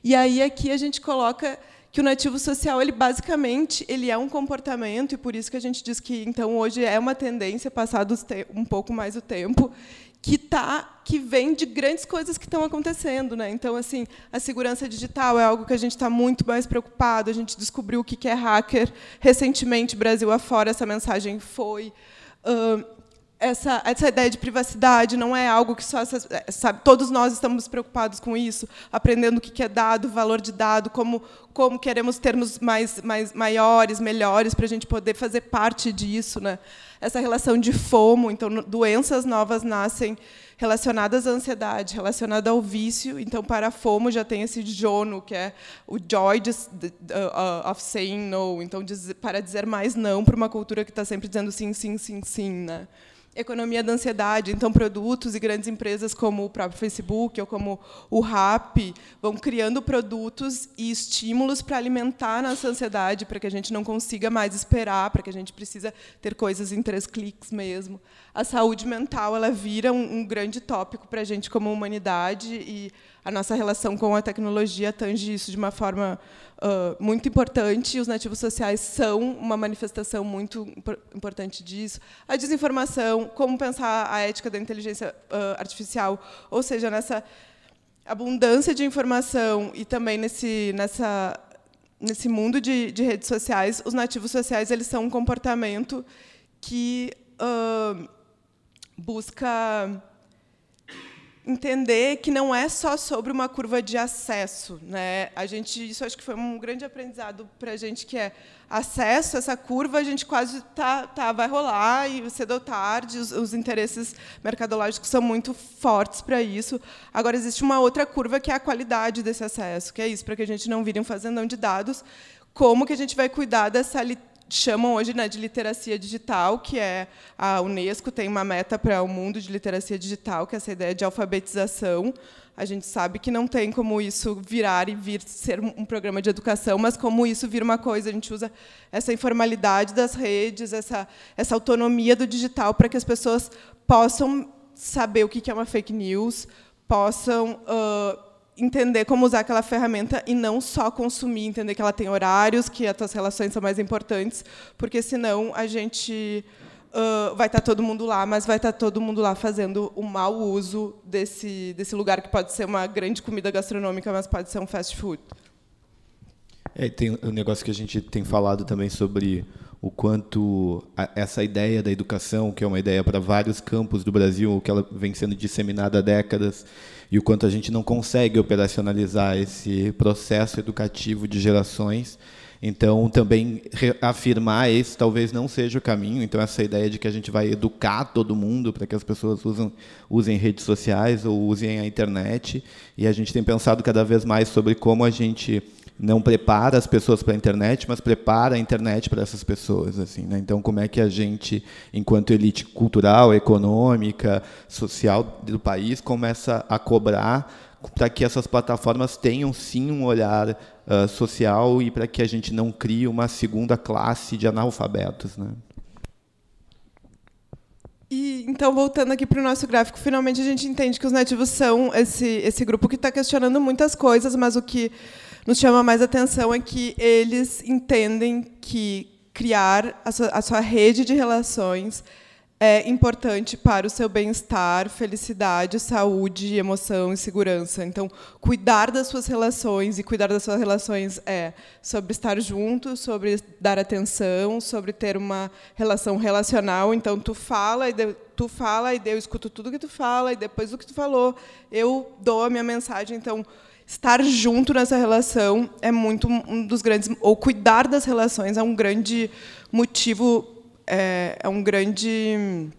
E aí aqui a gente coloca que o nativo social, ele basicamente, ele é um comportamento e por isso que a gente diz que então hoje é uma tendência passado um pouco mais o tempo que tá que vem de grandes coisas que estão acontecendo, né? Então, assim, a segurança digital é algo que a gente está muito mais preocupado. A gente descobriu o que é hacker recentemente, Brasil afora, essa mensagem foi. Uh, essa, essa ideia de privacidade não é algo que só é, sabe, todos nós estamos preocupados com isso, aprendendo o que é dado, o valor de dado, como, como queremos termos mais, mais maiores, melhores, para a gente poder fazer parte disso. Né? Essa relação de FOMO, então, doenças novas nascem relacionadas à ansiedade, relacionada ao vício. Então, para FOMO já tem esse jono, que é o joy de, uh, of saying no. Então, para dizer mais não para uma cultura que está sempre dizendo sim, sim, sim, sim. Né? Economia da ansiedade. Então, produtos e grandes empresas como o próprio Facebook ou como o Rap vão criando produtos e estímulos para alimentar nossa ansiedade, para que a gente não consiga mais esperar, para que a gente precisa ter coisas em três cliques mesmo. A saúde mental ela vira um, um grande tópico para a gente como humanidade e a nossa relação com a tecnologia tange isso de uma forma uh, muito importante. Os nativos sociais são uma manifestação muito importante disso. A desinformação, como pensar a ética da inteligência uh, artificial, ou seja, nessa abundância de informação e também nesse nessa nesse mundo de, de redes sociais, os nativos sociais eles são um comportamento que uh, busca entender que não é só sobre uma curva de acesso, né? A gente isso acho que foi um grande aprendizado para a gente que é acesso essa curva a gente quase tá, tá vai rolar e cedo ou tarde os, os interesses mercadológicos são muito fortes para isso. Agora existe uma outra curva que é a qualidade desse acesso, que é isso para que a gente não vire um fazendão de dados. Como que a gente vai cuidar dessa chamam hoje né, de literacia digital, que é a Unesco tem uma meta para o mundo de literacia digital, que é essa ideia de alfabetização. A gente sabe que não tem como isso virar e vir ser um programa de educação, mas como isso vir uma coisa, a gente usa essa informalidade das redes, essa, essa autonomia do digital para que as pessoas possam saber o que é uma fake news, possam uh, entender como usar aquela ferramenta e não só consumir, entender que ela tem horários, que as relações são mais importantes, porque senão a gente uh, vai estar todo mundo lá, mas vai estar todo mundo lá fazendo o mau uso desse desse lugar que pode ser uma grande comida gastronômica, mas pode ser um fast food.
É, tem um negócio que a gente tem falado também sobre o quanto a, essa ideia da educação, que é uma ideia para vários campos do Brasil, que ela vem sendo disseminada há décadas, e o quanto a gente não consegue operacionalizar esse processo educativo de gerações. Então, também afirmar esse talvez não seja o caminho. Então, essa ideia de que a gente vai educar todo mundo para que as pessoas usem, usem redes sociais ou usem a internet. E a gente tem pensado cada vez mais sobre como a gente não prepara as pessoas para a internet, mas prepara a internet para essas pessoas. assim. Né? Então, como é que a gente, enquanto elite cultural, econômica, social do país, começa a cobrar para que essas plataformas tenham sim um olhar uh, social e para que a gente não crie uma segunda classe de analfabetos. Né?
E, então, voltando aqui para o nosso gráfico, finalmente a gente entende que os nativos são esse, esse grupo que está questionando muitas coisas, mas o que nos chama mais atenção é que eles entendem que criar a sua, a sua rede de relações é importante para o seu bem-estar, felicidade, saúde, emoção e segurança. Então, cuidar das suas relações e cuidar das suas relações é sobre estar junto, sobre dar atenção, sobre ter uma relação relacional. Então, tu fala e tu fala e eu escuto tudo que tu fala e depois do que tu falou, eu dou a minha mensagem. Então, estar junto nessa relação é muito um dos grandes ou cuidar das relações é um grande motivo é, é um grande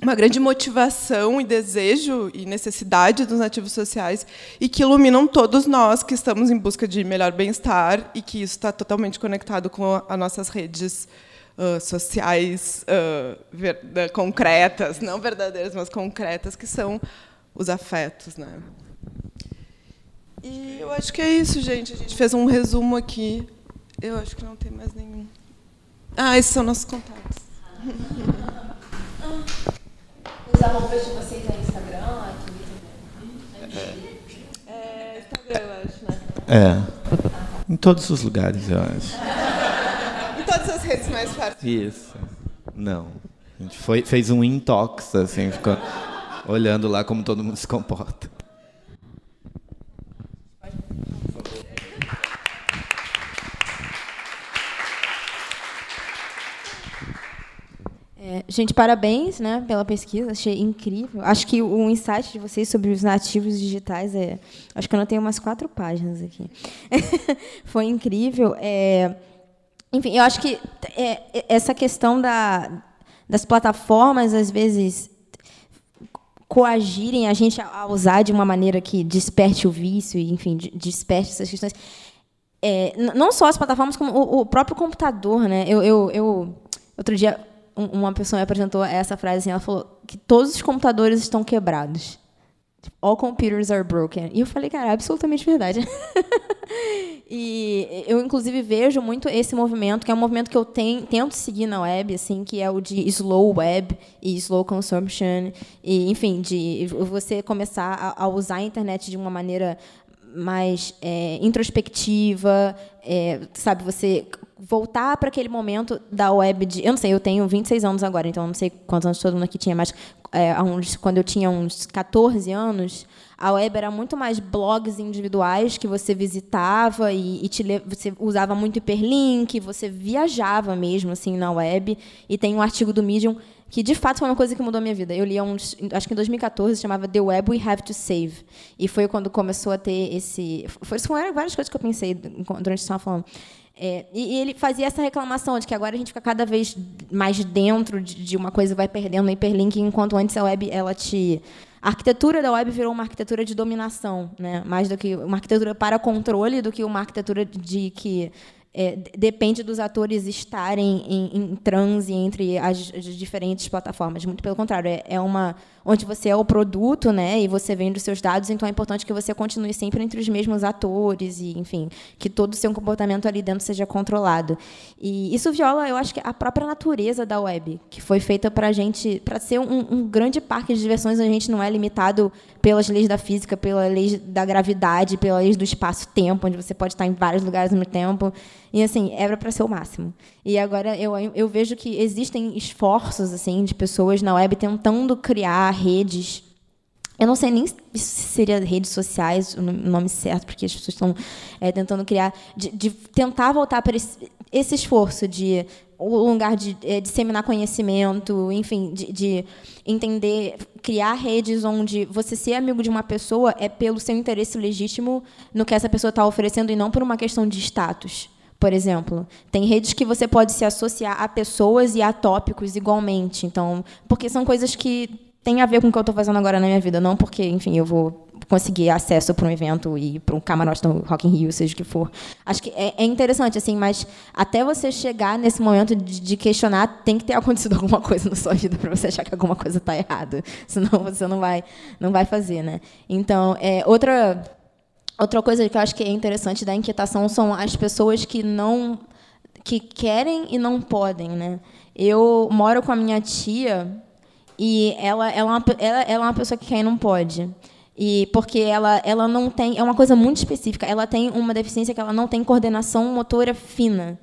uma grande motivação e desejo e necessidade dos nativos sociais e que iluminam todos nós que estamos em busca de melhor bem-estar e que isso está totalmente conectado com as nossas redes uh, sociais uh, concretas, não verdadeiras, mas concretas, que são os afetos, né? E eu acho que é isso, gente. A gente fez um resumo aqui. Eu acho que não tem mais nenhum. Ah, esses são nossos contatos.
Os arrobas de vocês é Instagram,
Twitter? É, Instagram, eu acho, né?
É. Em todos os lugares, eu acho.
em todas as redes mais fáceis.
Isso. Não. A gente foi, fez um intox, assim, ficou olhando lá como todo mundo se comporta.
Gente, parabéns né, pela pesquisa, achei incrível. Acho que o insight de vocês sobre os nativos digitais é. Acho que eu não tenho umas quatro páginas aqui. Foi incrível. É, enfim, eu acho que é, essa questão da, das plataformas, às vezes, coagirem a gente a usar de uma maneira que desperte o vício, e, enfim, desperte essas questões. É, não só as plataformas, como o, o próprio computador. Né? Eu, eu, eu, outro dia uma pessoa me apresentou essa frase assim, ela falou que todos os computadores estão quebrados. Tipo, All computers are broken. E eu falei, cara, é absolutamente verdade. e eu, inclusive, vejo muito esse movimento, que é um movimento que eu tenho, tento seguir na web, assim, que é o de slow web e slow consumption. E, enfim, de você começar a, a usar a internet de uma maneira mais é, introspectiva, é, sabe, você voltar para aquele momento da web de. Eu não sei, eu tenho 26 anos agora, então não sei quantos anos todo mundo aqui tinha, mas é, uns, quando eu tinha uns 14 anos, a web era muito mais blogs individuais que você visitava e, e te, você usava muito hiperlink, você viajava mesmo assim na web. E tem um artigo do Medium que de fato foi uma coisa que mudou a minha vida. Eu li uns, acho que em 2014, chamava The Web We Have to Save. E foi quando começou a ter esse. Foi, foram várias coisas que eu pensei durante o estava falando. É, e, ele fazia essa reclamação de que agora a gente fica cada vez mais dentro de, de uma coisa vai perdendo o hiperlink, enquanto antes a web ela te a arquitetura da web virou uma arquitetura de dominação, né? mais do que uma arquitetura para controle do que uma arquitetura de que é, depende dos atores estarem em, em transe entre as, as, diferentes plataformas. Muito pelo contrário, é, é, uma onde você é o produto, né, e você vende os seus dados, então é importante que você continue sempre entre os mesmos atores e, enfim, que todo o seu comportamento ali dentro seja controlado. E isso viola, eu acho que a própria natureza da web, que foi feita para a gente, para ser um, um grande parque de diversões, a gente não é limitado pelas leis da física, pela lei da gravidade, pela lei do espaço-tempo, onde você pode estar em vários lugares ao mesmo tempo. E assim, era para ser o máximo. E agora eu, eu vejo que existem esforços assim de pessoas na web tentando criar redes. Eu não sei nem se seria redes sociais o nome certo, porque as pessoas estão é, tentando criar, de, de, tentar voltar para esse, esse esforço de o lugar de é, disseminar conhecimento, enfim, de, de, entender, criar redes onde você ser amigo de uma pessoa é pelo seu interesse legítimo no que essa pessoa está oferecendo e não por uma questão de status por exemplo. Tem redes que você pode se associar a pessoas e a tópicos igualmente. Então, porque são coisas que têm a ver com o que eu estou fazendo agora na minha vida, não porque, enfim, eu vou conseguir acesso para um evento e para um camarote do Rock in Rio, seja o que for. Acho que é, é interessante, assim, mas até você chegar nesse momento de, de, questionar, tem que ter acontecido alguma coisa na sua vida para você achar que alguma coisa está errada. Senão você não vai, não vai fazer, né? Então, é, outra Outra coisa que eu acho que é interessante da inquietação são as pessoas que não que querem e não podem, né? Eu moro com a minha tia e ela, ela, é, uma, ela, ela é uma pessoa que quer e não pode. E porque ela, ela não tem. É uma coisa muito específica. Ela tem uma deficiência que ela não tem coordenação motora fina.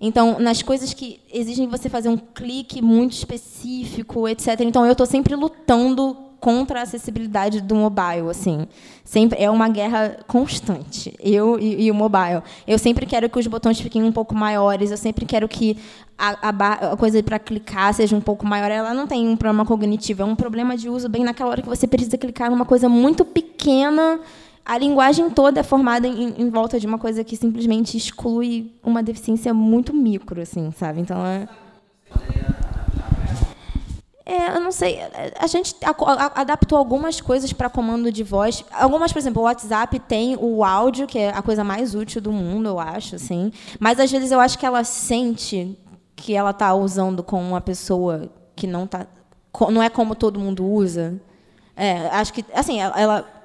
Então, nas coisas que exigem você fazer um clique muito específico, etc. Então, eu estou sempre lutando contra a acessibilidade do mobile, assim. Sempre é uma guerra constante. Eu e, e, o mobile. Eu sempre quero que os botões fiquem um pouco maiores. Eu sempre quero que a, a, a coisa para clicar seja um pouco maior. Ela não tem um problema cognitivo, é um problema de uso bem naquela hora que você precisa clicar numa coisa muito pequena. A linguagem toda é formada em, em volta de uma coisa que simplesmente exclui uma deficiência muito micro, assim, sabe? Então é é, eu não sei. A gente adaptou algumas coisas para comando de voz. Algumas, por exemplo, o WhatsApp tem o áudio, que é a coisa mais útil do mundo, eu acho, assim. Mas às vezes eu acho que ela sente que ela está usando com uma pessoa que não tá, não é como todo mundo usa. É, acho que assim, ela, ela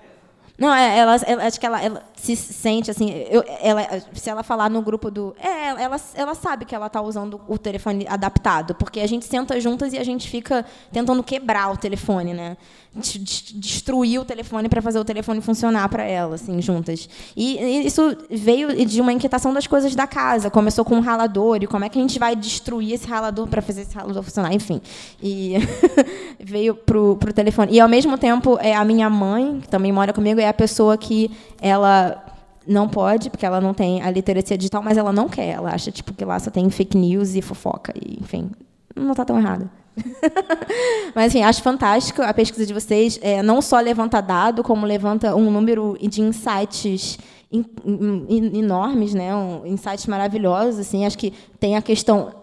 não, é, ela, ela, acho que ela, ela, se sente assim, eu, ela, se ela falar no grupo do, é, ela, ela sabe que ela está usando o telefone adaptado, porque a gente senta juntas e a gente fica tentando quebrar o telefone, né? Destruir o telefone para fazer o telefone funcionar para ela, assim, juntas. E, e isso veio de uma inquietação das coisas da casa. Começou com um ralador e como é que a gente vai destruir esse ralador para fazer esse ralador funcionar, enfim. E veio pro, pro telefone. E ao mesmo tempo, é a minha mãe, que também mora comigo, é a pessoa que ela não pode, porque ela não tem a literacia digital, mas ela não quer. Ela acha tipo que lá só tem fake news e fofoca e, enfim, não está tão errado. Mas, enfim, acho fantástico a pesquisa de vocês. É, não só levanta dado, como levanta um número de insights in, in, enormes, né? Um, insights maravilhosos. Assim, acho que tem a questão,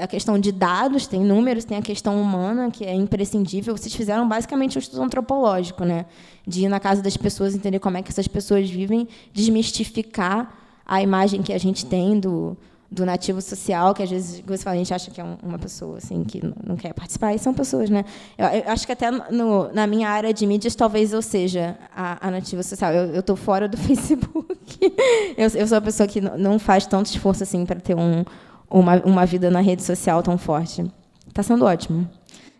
a questão de dados, tem números, tem a questão humana, que é imprescindível. Vocês fizeram basicamente um estudo antropológico, né? de ir na casa das pessoas, entender como é que essas pessoas vivem, desmistificar a imagem que a gente tem do do nativo social, que às vezes a gente acha que é uma pessoa assim que não quer participar, e são pessoas, né? Eu, eu acho que até no, na minha área de mídias talvez eu seja a, a nativa social. Eu estou fora do Facebook. eu, eu sou a pessoa que não faz tanto esforço assim para ter um, uma, uma vida na rede social tão forte. Está sendo ótimo.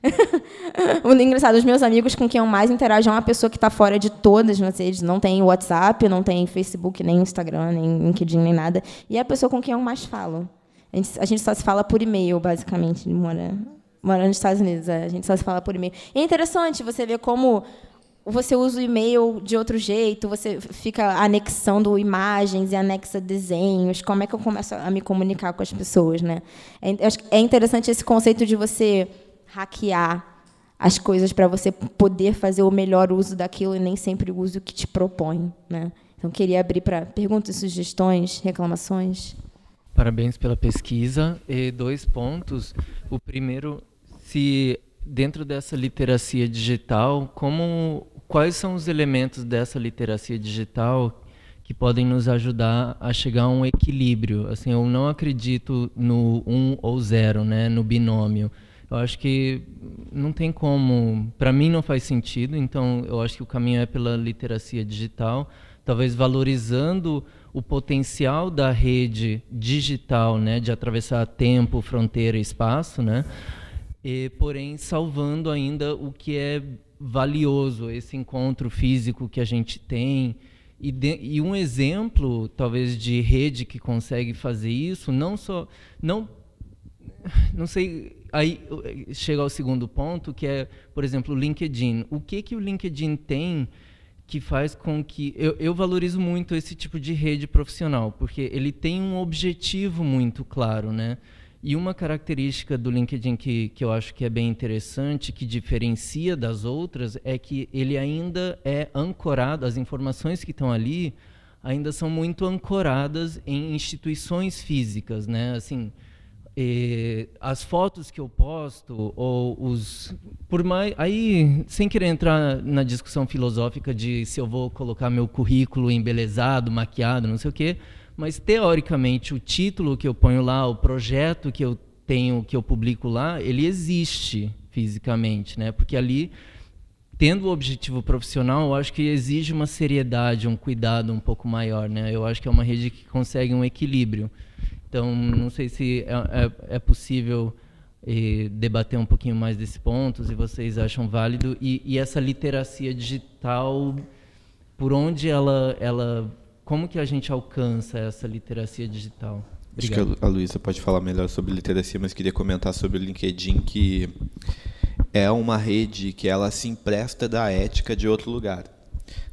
o engraçado, os meus amigos com quem eu mais interajo é uma pessoa que está fora de todas as redes, não tem WhatsApp, não tem Facebook, nem Instagram, nem LinkedIn, nem nada. E é a pessoa com quem eu mais falo. A gente, a gente só se fala por e-mail, basicamente, mora, mora nos Estados Unidos. É, a gente só se fala por e-mail. É interessante você ver como você usa o e-mail de outro jeito, você fica anexando imagens e anexa desenhos. Como é que eu começo a me comunicar com as pessoas, né? É, é interessante esse conceito de você hackear as coisas para você poder fazer o melhor uso daquilo e nem sempre o uso que te propõe. Né? Então, queria abrir para perguntas, sugestões, reclamações.
Parabéns pela pesquisa. E dois pontos. O primeiro, se dentro dessa literacia digital, como quais são os elementos dessa literacia digital que podem nos ajudar a chegar a um equilíbrio? Assim, eu não acredito no um ou zero, né, no binômio eu acho que não tem como, para mim não faz sentido, então eu acho que o caminho é pela literacia digital, talvez valorizando o potencial da rede digital, né, de atravessar tempo, fronteira espaço, né? E, porém salvando ainda o que é valioso, esse encontro físico que a gente tem, e, de, e, um exemplo, talvez, de rede que consegue fazer isso, não só, não, não sei aí chega ao segundo ponto, que é, por exemplo, o LinkedIn. O que, que o LinkedIn tem que faz com que. Eu, eu valorizo muito esse tipo de rede profissional, porque ele tem um objetivo muito claro, né? E uma característica do LinkedIn que, que eu acho que é bem interessante, que diferencia das outras, é que ele ainda é ancorado, as informações que estão ali ainda são muito ancoradas em instituições físicas, né? Assim, e as fotos que eu posto ou os por mais aí sem querer entrar na discussão filosófica de se eu vou colocar meu currículo embelezado, maquiado, não sei o quê, mas teoricamente o título que eu ponho lá, o projeto que eu tenho, que eu publico lá, ele existe fisicamente, né? Porque ali tendo o objetivo profissional, eu acho que exige uma seriedade, um cuidado um pouco maior, né? Eu acho que é uma rede que consegue um equilíbrio. Então, não sei se é, é, é possível eh, debater um pouquinho mais desse ponto, se vocês acham válido. E, e, essa literacia digital, por onde ela, ela. Como que a gente alcança essa literacia digital?
Obrigado. Acho que a Luísa pode falar melhor sobre literacia, mas queria comentar sobre o LinkedIn, que é uma rede que ela se empresta da ética de outro lugar.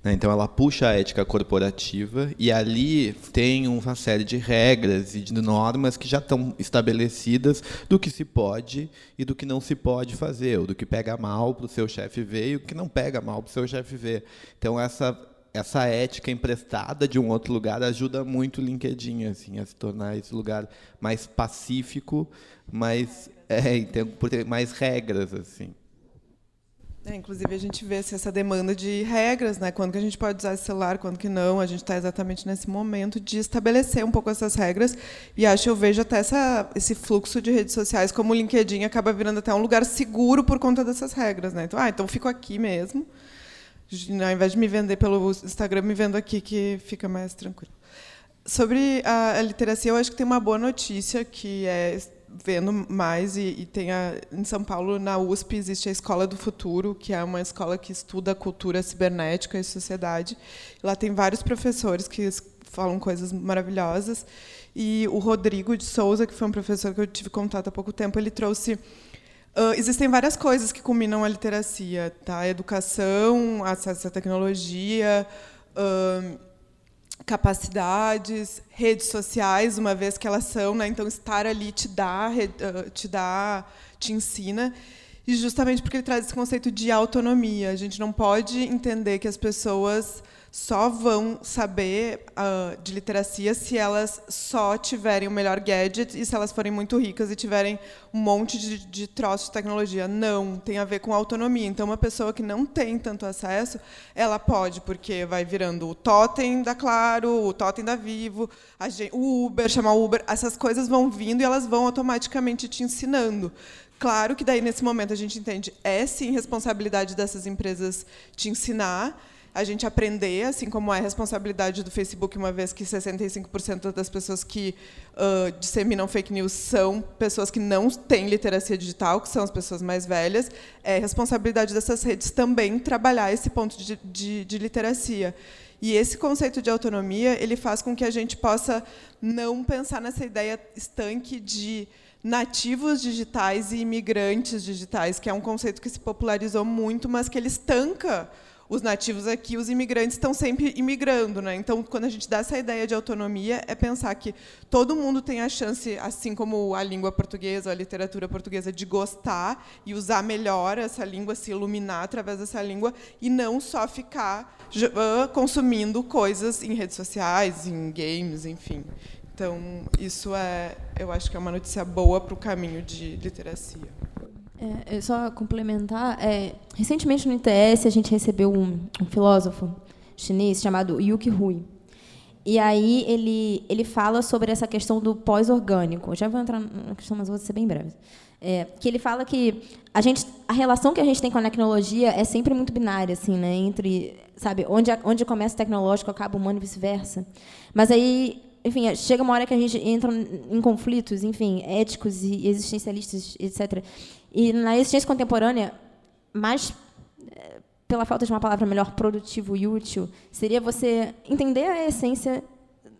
Né? Então, ela puxa a ética corporativa e ali tem uma série de regras e de normas que já estão estabelecidas do que se pode e do que não se pode fazer, ou do que pega mal para o seu chefe ver e o que não pega mal para o seu chefe ver. Então, essa essa ética emprestada de um outro lugar ajuda muito o LinkedIn assim a se tornar esse lugar mais pacífico, mais é, então, por ter mais regras assim.
É, inclusive a gente vê assim, essa demanda de regras, né? Quando que a gente pode usar esse celular, quando que não. A gente está exatamente nesse momento de estabelecer um pouco essas regras. E acho eu vejo até essa, esse fluxo de redes sociais como o LinkedIn acaba virando até um lugar seguro por conta dessas regras, né? Então, ah, então fico aqui mesmo. Ao invés de me vender pelo Instagram, me vendo aqui, que fica mais tranquilo. Sobre a, a literacia, eu acho que tem uma boa notícia, que é vendo mais e, e tem a, em São Paulo na USP existe a Escola do Futuro que é uma escola que estuda cultura cibernética e sociedade lá tem vários professores que falam coisas maravilhosas e o Rodrigo de Souza que foi um professor que eu tive contato há pouco tempo ele trouxe uh, existem várias coisas que combinam a literacia tá educação acesso à tecnologia uh, capacidades, redes sociais, uma vez que elas são, né? então estar ali te dá, te dá, te ensina, e justamente porque ele traz esse conceito de autonomia. A gente não pode entender que as pessoas só vão saber uh, de literacia se elas só tiverem o melhor gadget e se elas forem muito ricas e tiverem um monte de, de troços de tecnologia. Não, tem a ver com autonomia. Então, uma pessoa que não tem tanto acesso, ela pode, porque vai virando o totem da Claro, o totem da Vivo, gente, o Uber, chamar o Uber, essas coisas vão vindo e elas vão automaticamente te ensinando. Claro que daí nesse momento a gente entende é sim responsabilidade dessas empresas te ensinar, a gente aprender, assim como é responsabilidade do Facebook, uma vez que 65% das pessoas que uh, disseminam fake news são pessoas que não têm literacia digital, que são as pessoas mais velhas, é responsabilidade dessas redes também trabalhar esse ponto de, de, de literacia. E esse conceito de autonomia ele faz com que a gente possa não pensar nessa ideia estanque de nativos digitais e imigrantes digitais, que é um conceito que se popularizou muito, mas que ele estanca os nativos aqui, os imigrantes estão sempre imigrando. Né? Então, quando a gente dá essa ideia de autonomia, é pensar que todo mundo tem a chance, assim como a língua portuguesa, a literatura portuguesa, de gostar e usar melhor essa língua, se iluminar através dessa língua, e não só ficar consumindo coisas em redes sociais, em games, enfim. Então, isso é, eu acho que é uma notícia boa para o caminho de literacia.
É, só complementar, é, recentemente no ITS a gente recebeu um, um, filósofo chinês chamado Yuki Hui. E aí ele, ele fala sobre essa questão do pós-orgânico. Já vou entrar na questão, mas vou ser bem breve. É, que ele fala que a gente a relação que a gente tem com a tecnologia é sempre muito binária assim né entre sabe onde onde começa o tecnológico acaba o humano e vice-versa mas aí enfim chega uma hora que a gente entra em conflitos enfim éticos e existencialistas etc e na existência contemporânea, mais eh, pela falta de uma palavra melhor, produtivo e útil, seria você entender a essência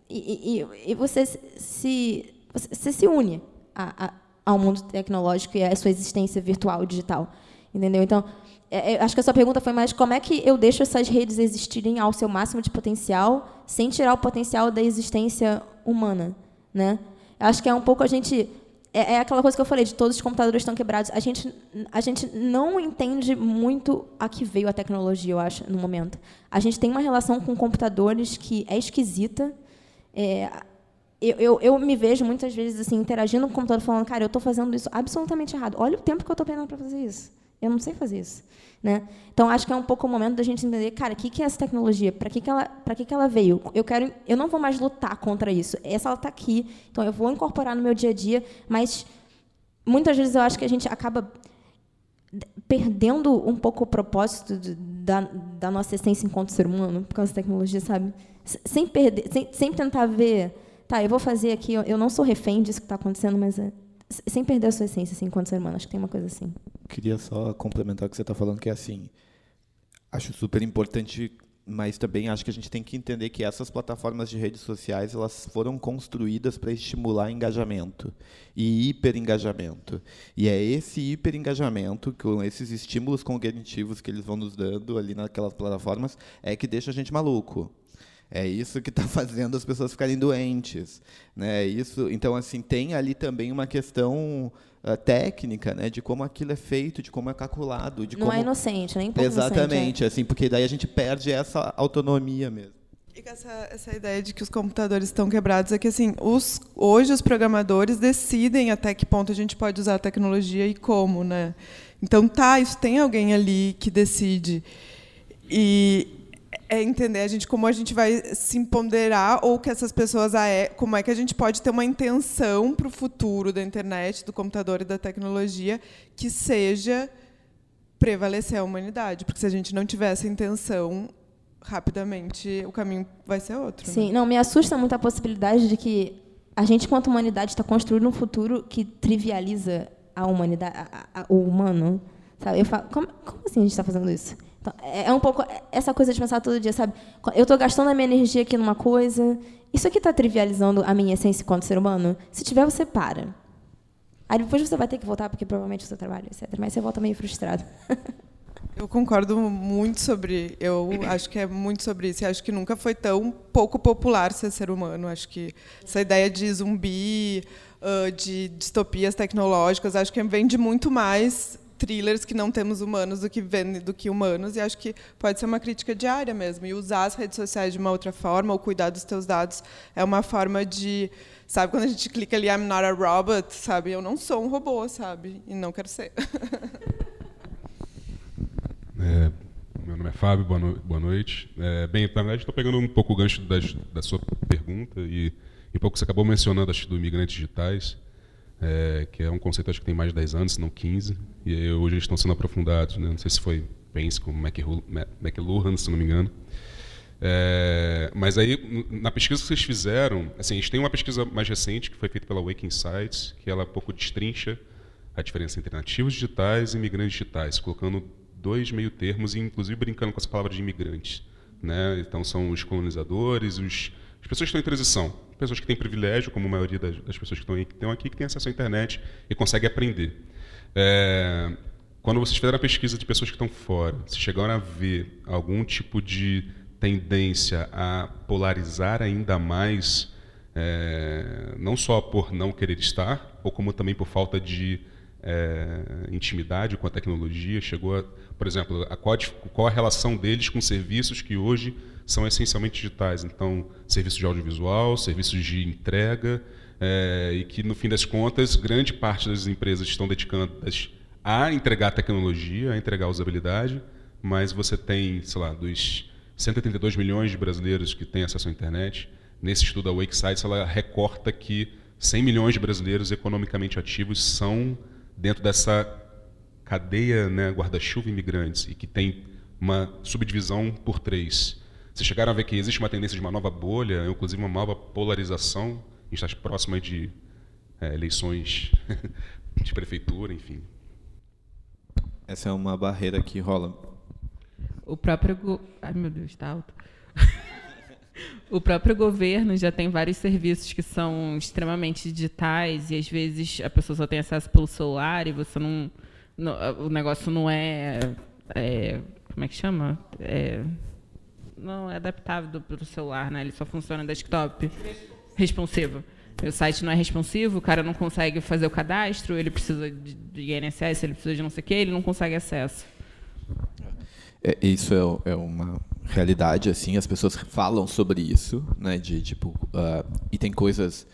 e, e, e você se você se une a, a, ao mundo tecnológico e à sua existência virtual digital, entendeu? Então, é, é, acho que a sua pergunta foi mais como é que eu deixo essas redes existirem ao seu máximo de potencial, sem tirar o potencial da existência humana, né? Acho que é um pouco a gente é, é, aquela coisa que eu falei, de todos os computadores estão quebrados. A gente, a gente não entende muito a que veio a tecnologia, eu acho, no momento. A gente tem uma relação com computadores que é esquisita. É, eu, eu, eu, me vejo muitas vezes assim interagindo com o computador, falando, cara, eu estou fazendo isso absolutamente errado. Olha o tempo que eu estou perdendo para fazer isso. Eu não sei fazer isso. Né? Então, acho que é um pouco o momento da gente entender, cara, o que, que é essa tecnologia? Para que, que, ela, que, que ela veio? Eu, quero, eu não vou mais lutar contra isso. Essa ela está aqui, então eu vou incorporar no meu dia a dia, mas muitas vezes eu acho que a gente acaba perdendo um pouco o propósito de, da, da nossa essência enquanto ser humano por causa da tecnologia, sabe? Sem perder, sem, sem tentar ver, tá, eu vou fazer aqui, eu, eu não sou refém disso que está acontecendo, mas é, sem perder a sua essência assim, enquanto ser humano. Acho que tem uma coisa assim.
Queria só complementar o que você está falando, que é assim, acho super importante, mas também acho que a gente tem que entender que essas plataformas de redes sociais elas foram construídas para estimular engajamento e hiperengajamento. E é esse hiperengajamento, com esses estímulos cognitivos que eles vão nos dando ali naquelas plataformas, é que deixa a gente maluco. É isso que está fazendo as pessoas ficarem doentes, né? É isso, então assim tem ali também uma questão uh, técnica, né, de como aquilo é feito, de como é calculado, de
não
como
é inocente, nem pouco
exatamente,
inocente, é.
assim, porque daí a gente perde essa autonomia mesmo.
E essa, essa ideia de que os computadores estão quebrados é que assim, os, hoje os programadores decidem até que ponto a gente pode usar a tecnologia e como, né? Então tá, isso tem alguém ali que decide. E é entender a gente como a gente vai se empoderar ou que essas pessoas é, como é que a gente pode ter uma intenção para o futuro da internet, do computador e da tecnologia que seja prevalecer a humanidade, porque se a gente não tiver essa intenção, rapidamente o caminho vai ser outro.
Sim,
né?
não, me assusta muito a possibilidade de que a gente, quanto humanidade, está construindo um futuro que trivializa a humanidade, a, a, o humano. Sabe? Eu falo, como, como assim a gente está fazendo isso? Então, é, é um pouco essa coisa de pensar todo dia, sabe? Eu estou gastando a minha energia aqui numa coisa. Isso aqui está trivializando a minha essência enquanto ser humano? Se tiver, você para. Aí depois você vai ter que voltar, porque provavelmente o seu trabalho, etc. Mas você volta meio frustrado.
Eu concordo muito sobre. Eu acho que é muito sobre isso. E acho que nunca foi tão pouco popular ser ser humano. Acho que essa ideia de zumbi, uh, de distopias tecnológicas, acho que vem de muito mais thrillers que não temos humanos do que do que humanos. E acho que pode ser uma crítica diária mesmo. E usar as redes sociais de uma outra forma, ou cuidar dos teus dados, é uma forma de. Sabe, quando a gente clica ali, I'm not a robot, sabe? Eu não sou um robô, sabe? E não quero ser.
É, meu nome é Fábio, boa, no, boa noite. É, bem, na verdade, estou pegando um pouco o gancho das, da sua pergunta e em pouco você acabou mencionando acho, do imigrantes digitais, é, que é um conceito acho que tem mais de 10 anos, se não 15, e hoje eles estão sendo aprofundados. Né? Não sei se foi Pence com McLuhan, se não me engano. É, mas aí, na pesquisa que vocês fizeram, assim, a gente tem uma pesquisa mais recente que foi feita pela Wake Insights, que ela pouco destrincha a diferença entre nativos digitais e imigrantes digitais, colocando dois meio termos, e inclusive brincando com essa palavra de imigrantes. Né? Então, são os colonizadores, os, as pessoas que estão em transição, pessoas que têm privilégio, como a maioria das, das pessoas que estão, aqui, que têm acesso à internet e conseguem aprender. É, quando vocês fizeram a pesquisa de pessoas que estão fora, se chegaram a ver algum tipo de tendência a polarizar ainda mais, é, não só por não querer estar, ou como também por falta de é, intimidade com a tecnologia, chegou a por exemplo, a qual, qual a relação deles com serviços que hoje são essencialmente digitais. Então, serviços de audiovisual, serviços de entrega, é, e que, no fim das contas, grande parte das empresas estão dedicando a entregar tecnologia, a entregar usabilidade, mas você tem, sei lá, dos 132 milhões de brasileiros que têm acesso à internet, nesse estudo da Wake Sites, ela recorta que 100 milhões de brasileiros economicamente ativos são dentro dessa cadeia né, guarda-chuva imigrantes e que tem uma subdivisão por três. Vocês chegaram a ver que existe uma tendência de uma nova bolha, inclusive uma nova polarização. A gente está próximo de é, eleições de prefeitura, enfim.
Essa é uma barreira que rola.
O próprio. Go... Ai, meu Deus, está alto. o próprio governo já tem vários serviços que são extremamente digitais e às vezes a pessoa só tem acesso pelo celular e você não o negócio não é, é, Como é que chama? É, não é adaptável para o celular, né? Ele só funciona desktop. Responsivo. O site não é responsivo, o cara não consegue fazer o cadastro, ele precisa de, de INSS, ele precisa de não sei o quê, ele não consegue acesso.
É, isso é, é, uma realidade, assim, as pessoas falam sobre isso, né? De tipo, uh, e tem coisas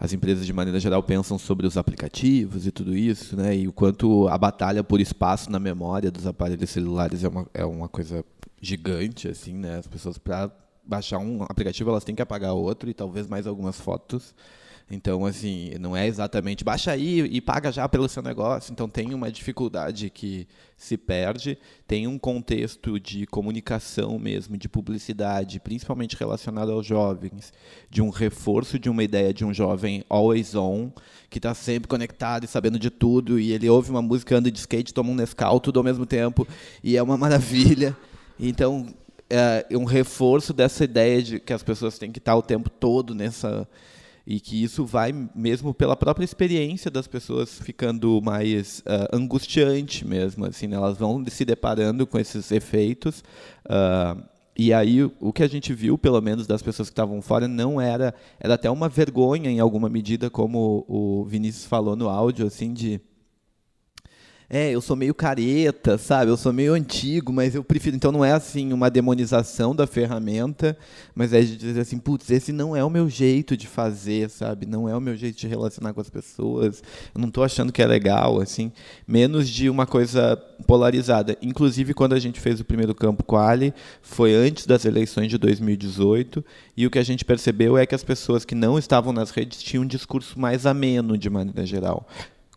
as empresas de maneira geral pensam sobre os aplicativos e tudo isso, né? E o quanto a batalha por espaço na memória dos aparelhos celulares é uma, é uma coisa gigante, assim, né? As pessoas para baixar um aplicativo elas têm que apagar outro e talvez mais algumas fotos. Então, assim, não é exatamente baixa aí e paga já pelo seu negócio. Então, tem uma dificuldade que se perde. Tem um contexto de comunicação mesmo, de publicidade, principalmente relacionado aos jovens, de um reforço de uma ideia de um jovem always on, que está sempre conectado e sabendo de tudo. E ele ouve uma música, anda de skate, toma um Nescau, tudo ao mesmo tempo. E é uma maravilha. Então, é um reforço dessa ideia de que as pessoas têm que estar o tempo todo nessa e que isso vai mesmo pela própria experiência das pessoas ficando mais uh, angustiante mesmo, assim, né? elas vão se deparando com esses efeitos. Uh, e aí o que a gente viu, pelo menos das pessoas que estavam fora, não era era até uma vergonha em alguma medida, como o Vinícius falou no áudio, assim de é, eu sou meio careta, sabe? Eu sou meio antigo, mas eu prefiro. Então não é assim uma demonização da ferramenta, mas é de dizer assim, putz, esse não é o meu jeito de fazer, sabe? Não é o meu jeito de relacionar com as pessoas. Eu não estou achando que é legal, assim. Menos de uma coisa polarizada. Inclusive, quando a gente fez o primeiro campo quali, foi antes das eleições de 2018, e o que a gente percebeu é que as pessoas que não estavam nas redes tinham um discurso mais ameno, de maneira geral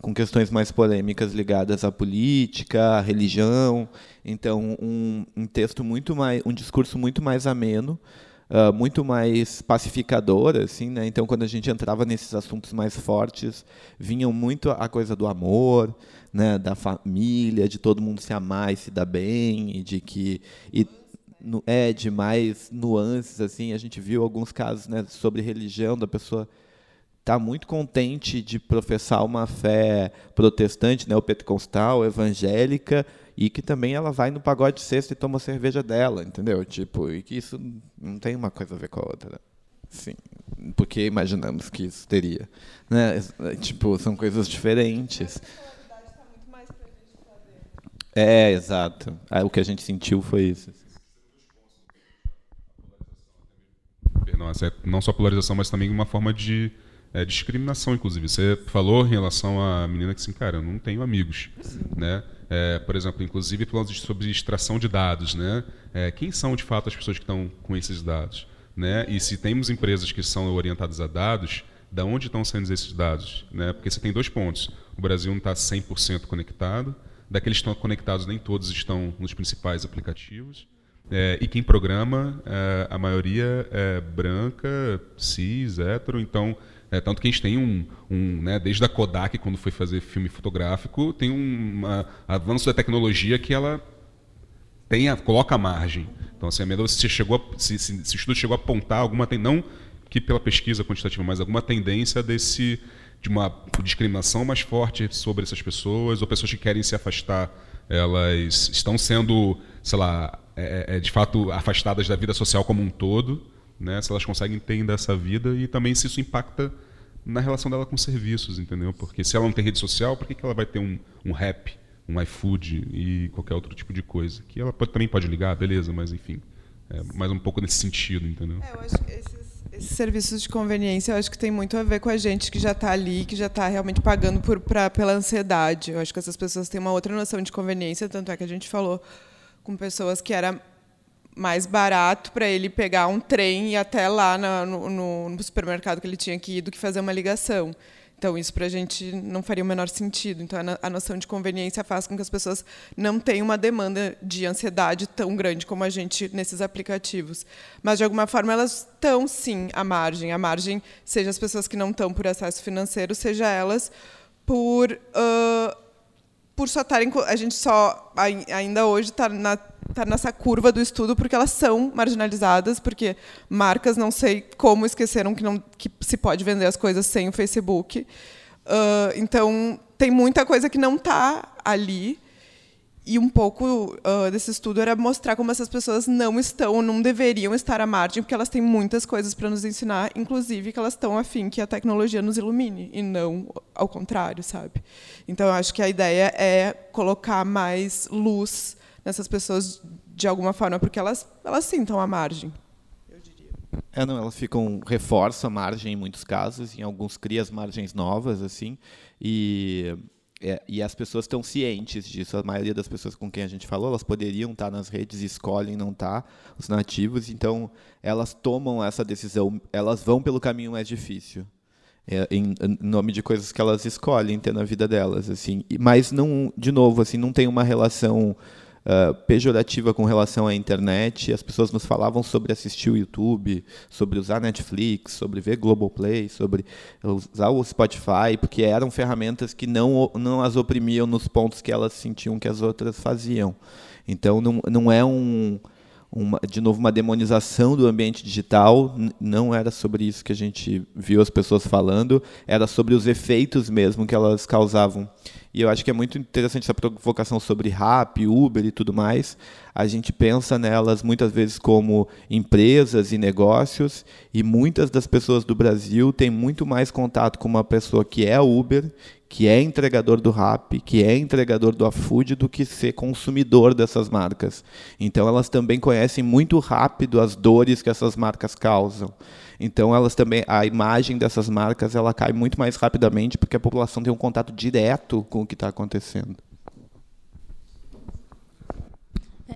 com questões mais polêmicas ligadas à política, à religião. Então, um, um texto muito mais, um discurso muito mais ameno, uh, muito mais pacificador, assim, né? Então, quando a gente entrava nesses assuntos mais fortes, vinham muito a coisa do amor, né? Da família, de todo mundo se amar e se dar bem, e de que e, é de mais nuances, assim. A gente viu alguns casos, né? Sobre religião da pessoa está muito contente de professar uma fé protestante, né, o pentecostal, evangélica, e que também ela vai no pagode sexta e toma cerveja dela, entendeu? Tipo, e que isso não tem uma coisa a ver com a outra. Sim, porque imaginamos que isso teria, né? Tipo, são coisas diferentes. É, exato. o que a gente sentiu foi isso.
não só polarização, mas também uma forma de é, discriminação, inclusive. Você falou em relação à menina que, assim, cara, eu não tenho amigos, né? É, por exemplo, inclusive falando sobre extração de dados, né? É, quem são de fato as pessoas que estão com esses dados, né? E se temos empresas que são orientadas a dados, da onde estão saindo esses dados, né? Porque você tem dois pontos: o Brasil não está 100% conectado, daqueles que estão conectados nem todos estão nos principais aplicativos. É, e quem programa, é, a maioria é branca, cis, hétero, então é, tanto que a gente tem um, um né, desde a Kodak, quando foi fazer filme fotográfico, tem um avanço da tecnologia que ela tem a, coloca a margem. Então, assim, a medida se chegou, a, se, se, estudo chegou a apontar alguma não que pela pesquisa quantitativa, mas alguma tendência desse de uma discriminação mais forte sobre essas pessoas ou pessoas que querem se afastar, elas estão sendo, sei lá, é, é, é de fato afastadas da vida social como um todo né? Se elas conseguem ainda essa vida e também se isso impacta na relação dela com serviços, entendeu? Porque se ela não tem rede social, por que, que ela vai ter um, um rap, um iFood e qualquer outro tipo de coisa? Que ela pode, também pode ligar, beleza, mas enfim, é mais um pouco nesse sentido, entendeu?
É, eu acho que esses, esses, serviços de conveniência, eu acho que tem muito a ver com a gente que já está ali, que já está realmente pagando por, pra, pela ansiedade. Eu acho que essas pessoas têm uma outra noção de conveniência, tanto é que a gente falou com pessoas que era mais barato para ele pegar um trem e ir até lá no, no, no, supermercado que ele tinha que ir do que fazer uma ligação. Então, isso para a gente não faria o menor sentido. Então, a noção de conveniência faz com que as pessoas não tenham uma demanda de ansiedade tão grande como a gente nesses aplicativos. Mas, de alguma forma, elas estão, sim, à margem. À margem, seja as pessoas que não estão por acesso financeiro, seja elas por. Uh, por só estarem. A gente só ainda hoje está na, tá nessa curva do estudo porque elas são marginalizadas, porque marcas não sei como esqueceram que, não, que se pode vender as coisas sem o Facebook. Uh, então, tem muita coisa que não está ali. E um pouco uh, desse estudo era mostrar como essas pessoas não estão, não deveriam estar à margem, porque elas têm muitas coisas para nos ensinar, inclusive que elas estão afim que a tecnologia nos ilumine, e não ao contrário, sabe? Então, acho que a ideia é colocar mais luz nessas pessoas de alguma forma, porque elas, elas sintam a margem. Eu diria.
É, não, elas ficam, reforçam a margem em muitos casos, em alguns cria as margens novas, assim, e é, e as pessoas estão cientes disso. A maioria das pessoas com quem a gente falou, elas poderiam estar nas redes e escolhem não estar, os nativos. Então, elas tomam essa decisão, elas vão pelo caminho mais difícil. É, em, em, nome de coisas que elas escolhem ter na vida delas, assim. Mas não, de novo, assim, não tem uma relação uh, pejorativa com relação à internet. As pessoas nos falavam sobre assistir o YouTube, sobre usar Netflix, sobre ver Globoplay, sobre usar o Spotify, porque eram ferramentas que não, não as oprimiam nos pontos que elas sentiam que as outras faziam. Então, não, não é um, uma, de novo, uma demonização do ambiente digital. Não era sobre isso que a gente viu as pessoas falando, era sobre os efeitos mesmo que elas causavam. E eu acho que é muito interessante essa provocação sobre rap, Uber e tudo mais. A gente pensa nelas muitas vezes como empresas e negócios, e muitas das pessoas do Brasil têm muito mais contato com uma pessoa que é Uber, que é entregador do rap, que é entregador do iFood, do que ser consumidor dessas marcas. Então elas também conhecem muito rápido as dores que essas marcas causam. Então elas também a imagem dessas marcas ela cai muito mais rapidamente porque a população tem um contato direto com o que está acontecendo.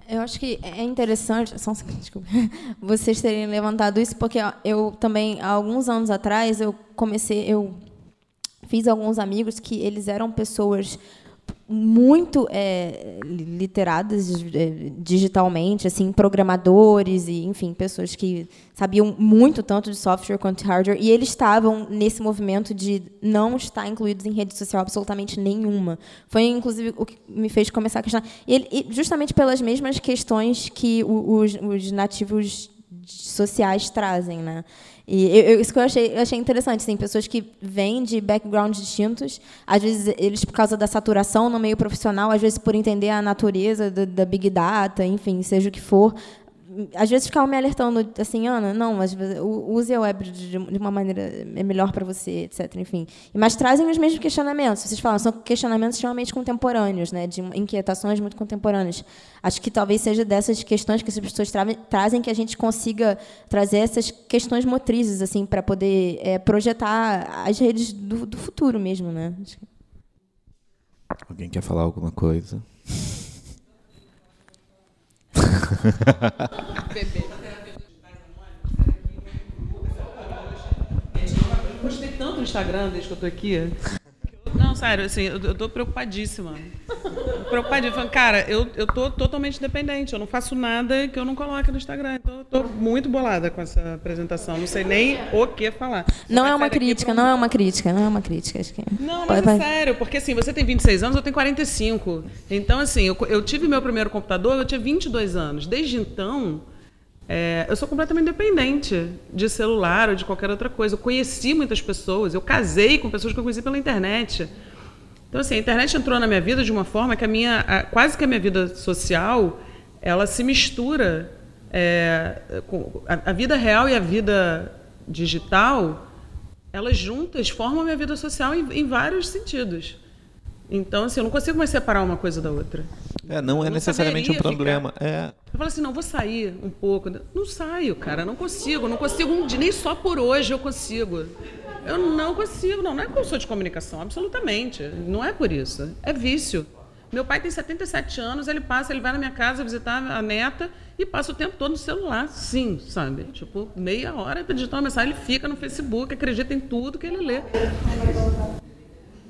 Eu acho que é interessante, só um segundo, desculpa, vocês terem levantado isso, porque eu também, há alguns anos atrás, eu comecei, eu fiz alguns amigos que eles eram pessoas muito é, literadas é, digitalmente, assim, programadores e, enfim, pessoas que sabiam muito tanto de software quanto de hardware, e eles estavam nesse movimento de não estar incluídos em rede social absolutamente nenhuma. Foi, inclusive, o que me fez começar a questionar. E, justamente pelas mesmas questões que os, os nativos sociais trazem, né? E eu, isso que eu achei, eu achei interessante, assim, pessoas que vêm de backgrounds distintos, às vezes eles por causa da saturação no meio profissional, às vezes por entender a natureza da, da big data, enfim, seja o que for, às vezes ficavam me alertando assim, Ana, não, mas use a web de, uma maneira é melhor para você, etc. Enfim, mas trazem os mesmos questionamentos. Vocês falam, são questionamentos extremamente contemporâneos, né, de inquietações muito contemporâneas. Acho que talvez seja dessas questões que essas pessoas tra trazem que a gente consiga trazer essas questões motrizes assim para poder é, projetar as redes do, do futuro mesmo, né?
Alguém quer falar alguma coisa?
Bebê. Eu gostei tanto do Instagram desde que eu tô aqui. Não, sério, assim, eu, eu tô preocupadíssima. Preocupadíssima. Falando, cara, eu, eu tô totalmente dependente. Eu não faço nada que eu não coloque no Instagram. Então, eu tô muito bolada com essa apresentação. Não sei nem o que falar.
Não é uma crítica, não é uma crítica, não é uma crítica. Acho que...
Não, mas é sério, porque assim, você tem 26 anos, eu tenho 45. Então, assim, eu, eu tive meu primeiro computador, eu tinha 22 anos. Desde então é, eu sou completamente dependente de celular ou de qualquer outra coisa. Eu conheci muitas pessoas, eu casei com pessoas que eu conheci pela internet. Então, assim, a internet entrou na minha vida de uma forma que a minha, a, quase que a minha vida social, ela se mistura. É, com, a, a vida real e a vida digital, elas juntas formam a minha vida social em, em vários sentidos. Então, assim, eu não consigo mais separar uma coisa da outra.
É, não é necessariamente um problema. É.
Eu falo assim, não, vou sair um pouco. Não saio, cara, não consigo. Não consigo um dia, nem só por hoje eu consigo. Eu não consigo, não. Não é que eu sou de comunicação, absolutamente. Não é por isso. É vício. Meu pai tem 77 anos, ele passa, ele vai na minha casa visitar a neta e passa o tempo todo no celular. Sim, sabe? Tipo, meia hora para digitar uma mensagem, ele fica no Facebook, acredita em tudo que ele lê.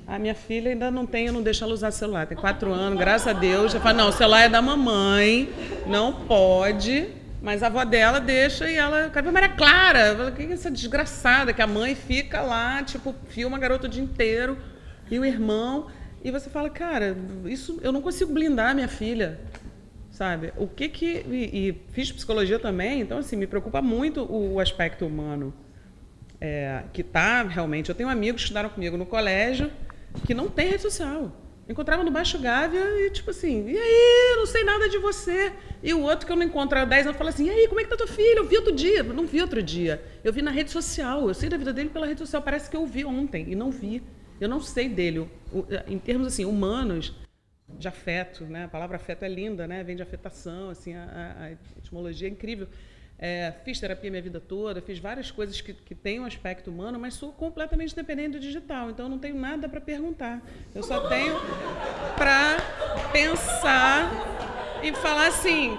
A minha filha ainda não tem, eu não deixo ela usar celular. Tem quatro anos, graças a Deus. Já fala, não, o celular é da mamãe, não pode. Mas a avó dela deixa e ela. Eu ver Maria Clara. Falo, que é essa desgraçada? Que a mãe fica lá, tipo, filma a garota o dia inteiro. E o irmão. E você fala, cara, isso eu não consigo blindar minha filha. Sabe? O que que. E, e fiz psicologia também, então, assim, me preocupa muito o, o aspecto humano. É, que tá realmente. Eu tenho amigos que estudaram comigo no colégio que não tem rede social. Encontrava no Baixo Gávea e, tipo assim, e aí, não sei nada de você. E o outro que eu não encontro há 10 anos fala assim, e aí, como é que tá tua filha? Eu vi outro dia. Não vi outro dia. Eu vi na rede social. Eu sei da vida dele pela rede social. Parece que eu vi ontem e não vi. Eu não sei dele. Em termos, assim, humanos, de afeto, né? A palavra afeto é linda, né? Vem de afetação, assim, a, a etimologia é incrível. É, fiz terapia minha vida toda, fiz várias coisas que, que têm um aspecto humano, mas sou completamente dependente do digital, então não tenho nada para perguntar. Eu só tenho para pensar e falar assim: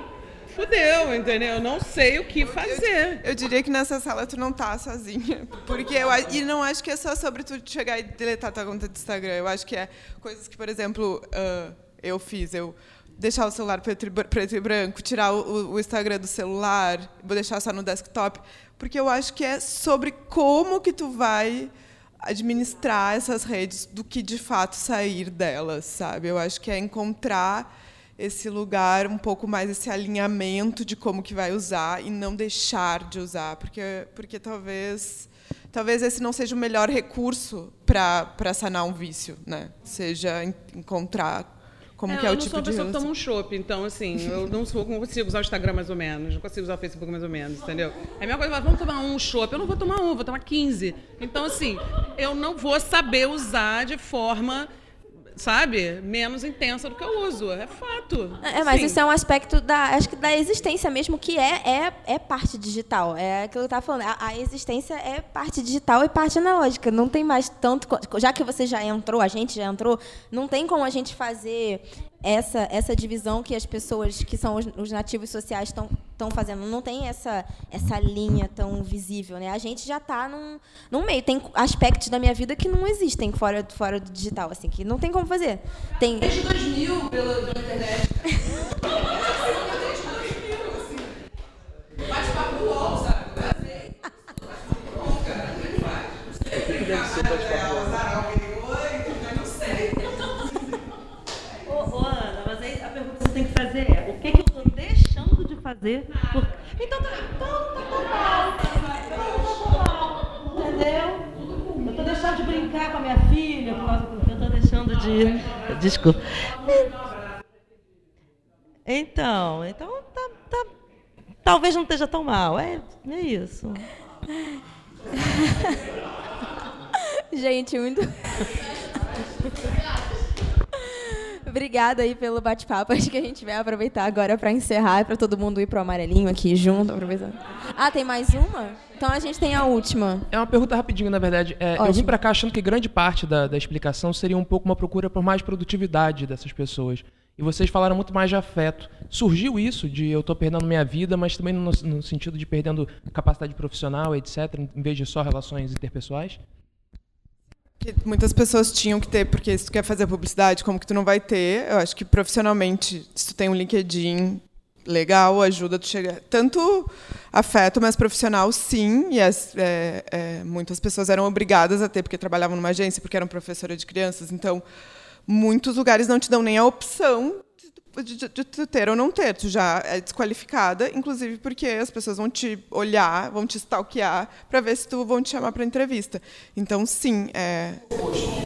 fudeu, entendeu? Eu não sei o que fazer.
Eu, eu, diria que nessa sala tu não tá sozinha. Porque eu e não acho que é só sobre tu chegar e deletar tua conta de Instagram. Eu acho que é coisas que, por exemplo, uh, eu fiz. Eu deixar o celular preto e, preto e branco, tirar o, o, Instagram do celular, vou deixar só no desktop, porque eu acho que é sobre como que tu vai administrar essas redes do que de fato sair delas, sabe? Eu acho que é encontrar esse lugar um pouco mais esse alinhamento de como que vai usar e não deixar de usar, porque porque talvez talvez esse não seja o melhor recurso para para sanar um vício, né? Seja encontrar como é, que é o tipo de Eu não sou uma pessoa
que toma um chopp, então, assim, eu não, sou, consigo usar o Instagram mais ou menos, não consigo usar o Facebook mais ou menos, entendeu? É a mesma coisa, vamos tomar um chopp, eu não vou tomar um, vou tomar 15. Então, assim, eu não vou saber usar de forma sabe, menos intensa do que eu uso. É fato.
É, mas Sim. isso é um aspecto da, acho que da existência mesmo, que é, é, é parte digital. É aquilo que eu estava falando. A, a, existência é parte digital e parte analógica. Não tem mais tanto. Já que você já entrou, a gente já entrou, não tem como a gente fazer essa essa divisão que as pessoas que são os, os nativos sociais estão estão fazendo. Não tem essa essa linha tão visível, né? A gente já está num, num meio. Tem aspectos da minha vida que não existem fora fora do digital, assim, que não tem como fazer. Tem
Desde 2000 pela, pela internet. Bate-papo UOL, sabe?
Ô, ô, Ana, mas aí a pergunta fazer é: o que, que eu estou deixando de fazer? Por... Então tá, então tá bom. Entendeu? Eu estou deixando de brincar com a minha filha eu estou deixando de. Desculpa. Então, então tá, tá- talvez não esteja tão mal. É, é isso.
Gente, muito. Obrigada aí pelo bate-papo. Acho que a gente vai aproveitar agora para encerrar e para todo mundo ir pro amarelinho aqui junto. Aproveitando. Ah, tem mais uma? Então a gente tem a última.
É uma pergunta rapidinho, na verdade. É, eu vim para cá achando que grande parte da, da explicação seria um pouco uma procura por mais produtividade dessas pessoas. E vocês falaram muito mais de afeto. Surgiu isso de eu estou perdendo minha vida, mas também no, no sentido de perdendo capacidade profissional, etc., em vez de só relações interpessoais?
Que muitas pessoas tinham que ter, porque se tu quer fazer publicidade, como que tu não vai ter? Eu acho que profissionalmente, se tu tem um LinkedIn legal, ajuda tu chegar. Tanto afeto, mas profissional, sim. E as, é, é, muitas pessoas eram obrigadas a ter, porque trabalhavam numa agência, porque eram professora de crianças. Então, muitos lugares não te dão nem a opção de, de, de ter ou não ter. Tu já é desqualificada, inclusive porque as pessoas vão te olhar, vão te stalkear para ver se tu vão te chamar para entrevista. Então, sim, é,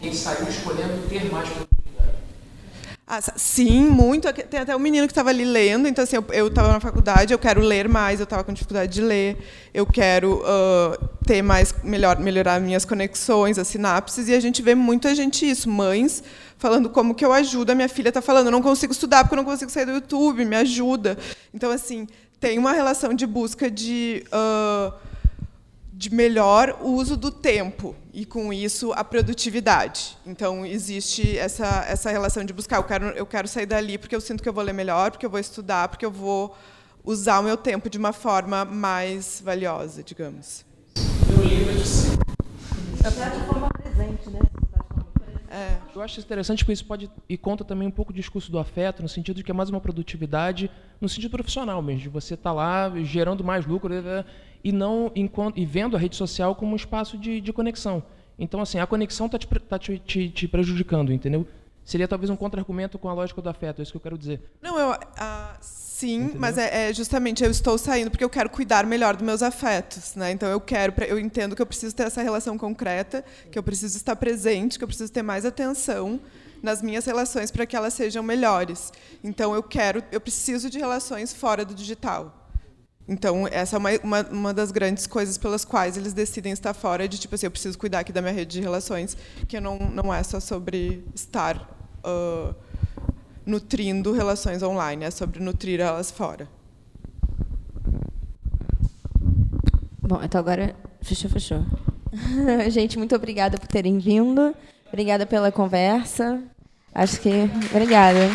Quem saiu escolhendo ter mais
ah, sim, muito. Tem até um menino que estava ali lendo, então assim, eu estava na faculdade, eu quero ler mais, eu estava com dificuldade de ler, eu quero ah, ter mais, melhor, melhorar minhas conexões, as sinapses, e a gente vê muita gente isso, mães falando como que eu ajudo, a minha filha está falando, eu não consigo estudar porque eu não consigo sair do YouTube, me ajuda. Então, assim, tem uma relação de busca de... ah, de melhor uso do tempo e com isso a produtividade. Então existe essa essa relação de buscar, eu quero eu quero sair dali porque eu sinto que eu vou ler melhor, porque eu vou estudar, porque eu vou usar o meu tempo de uma forma mais valiosa, digamos. É.
Eu acho interessante porque isso pode e conta também um pouco o discurso do afeto, no sentido de que é mais uma produtividade, no sentido profissional mesmo, de você estar lá gerando mais lucro eh, e não enquanto, e vendo a rede social como um espaço de, de conexão. Então, assim, a conexão está te, tá te, te, te prejudicando, entendeu? Seria talvez um contra-argumento com a lógica do afeto, é isso que eu quero dizer.
Não, eu ah, sim, mas é, é justamente eu estou saindo porque eu quero cuidar melhor dos meus afetos, né? Então eu quero, eu entendo que eu preciso ter essa relação concreta, que eu preciso estar presente, que eu preciso ter mais atenção nas minhas relações para que elas sejam melhores. Então eu quero, eu preciso de relações fora do digital. Então essa é uma, uma, uma das grandes coisas pelas quais eles decidem estar fora de tipo assim, eu preciso cuidar aqui da minha rede de relações, que não não é só sobre estar ah, nutrindo relações online, é sobre nutrir elas fora.
Bom, então agora fechou, fechou. Gente, muito obrigada por terem vindo. Obrigada pela conversa. Acho que. Obrigada.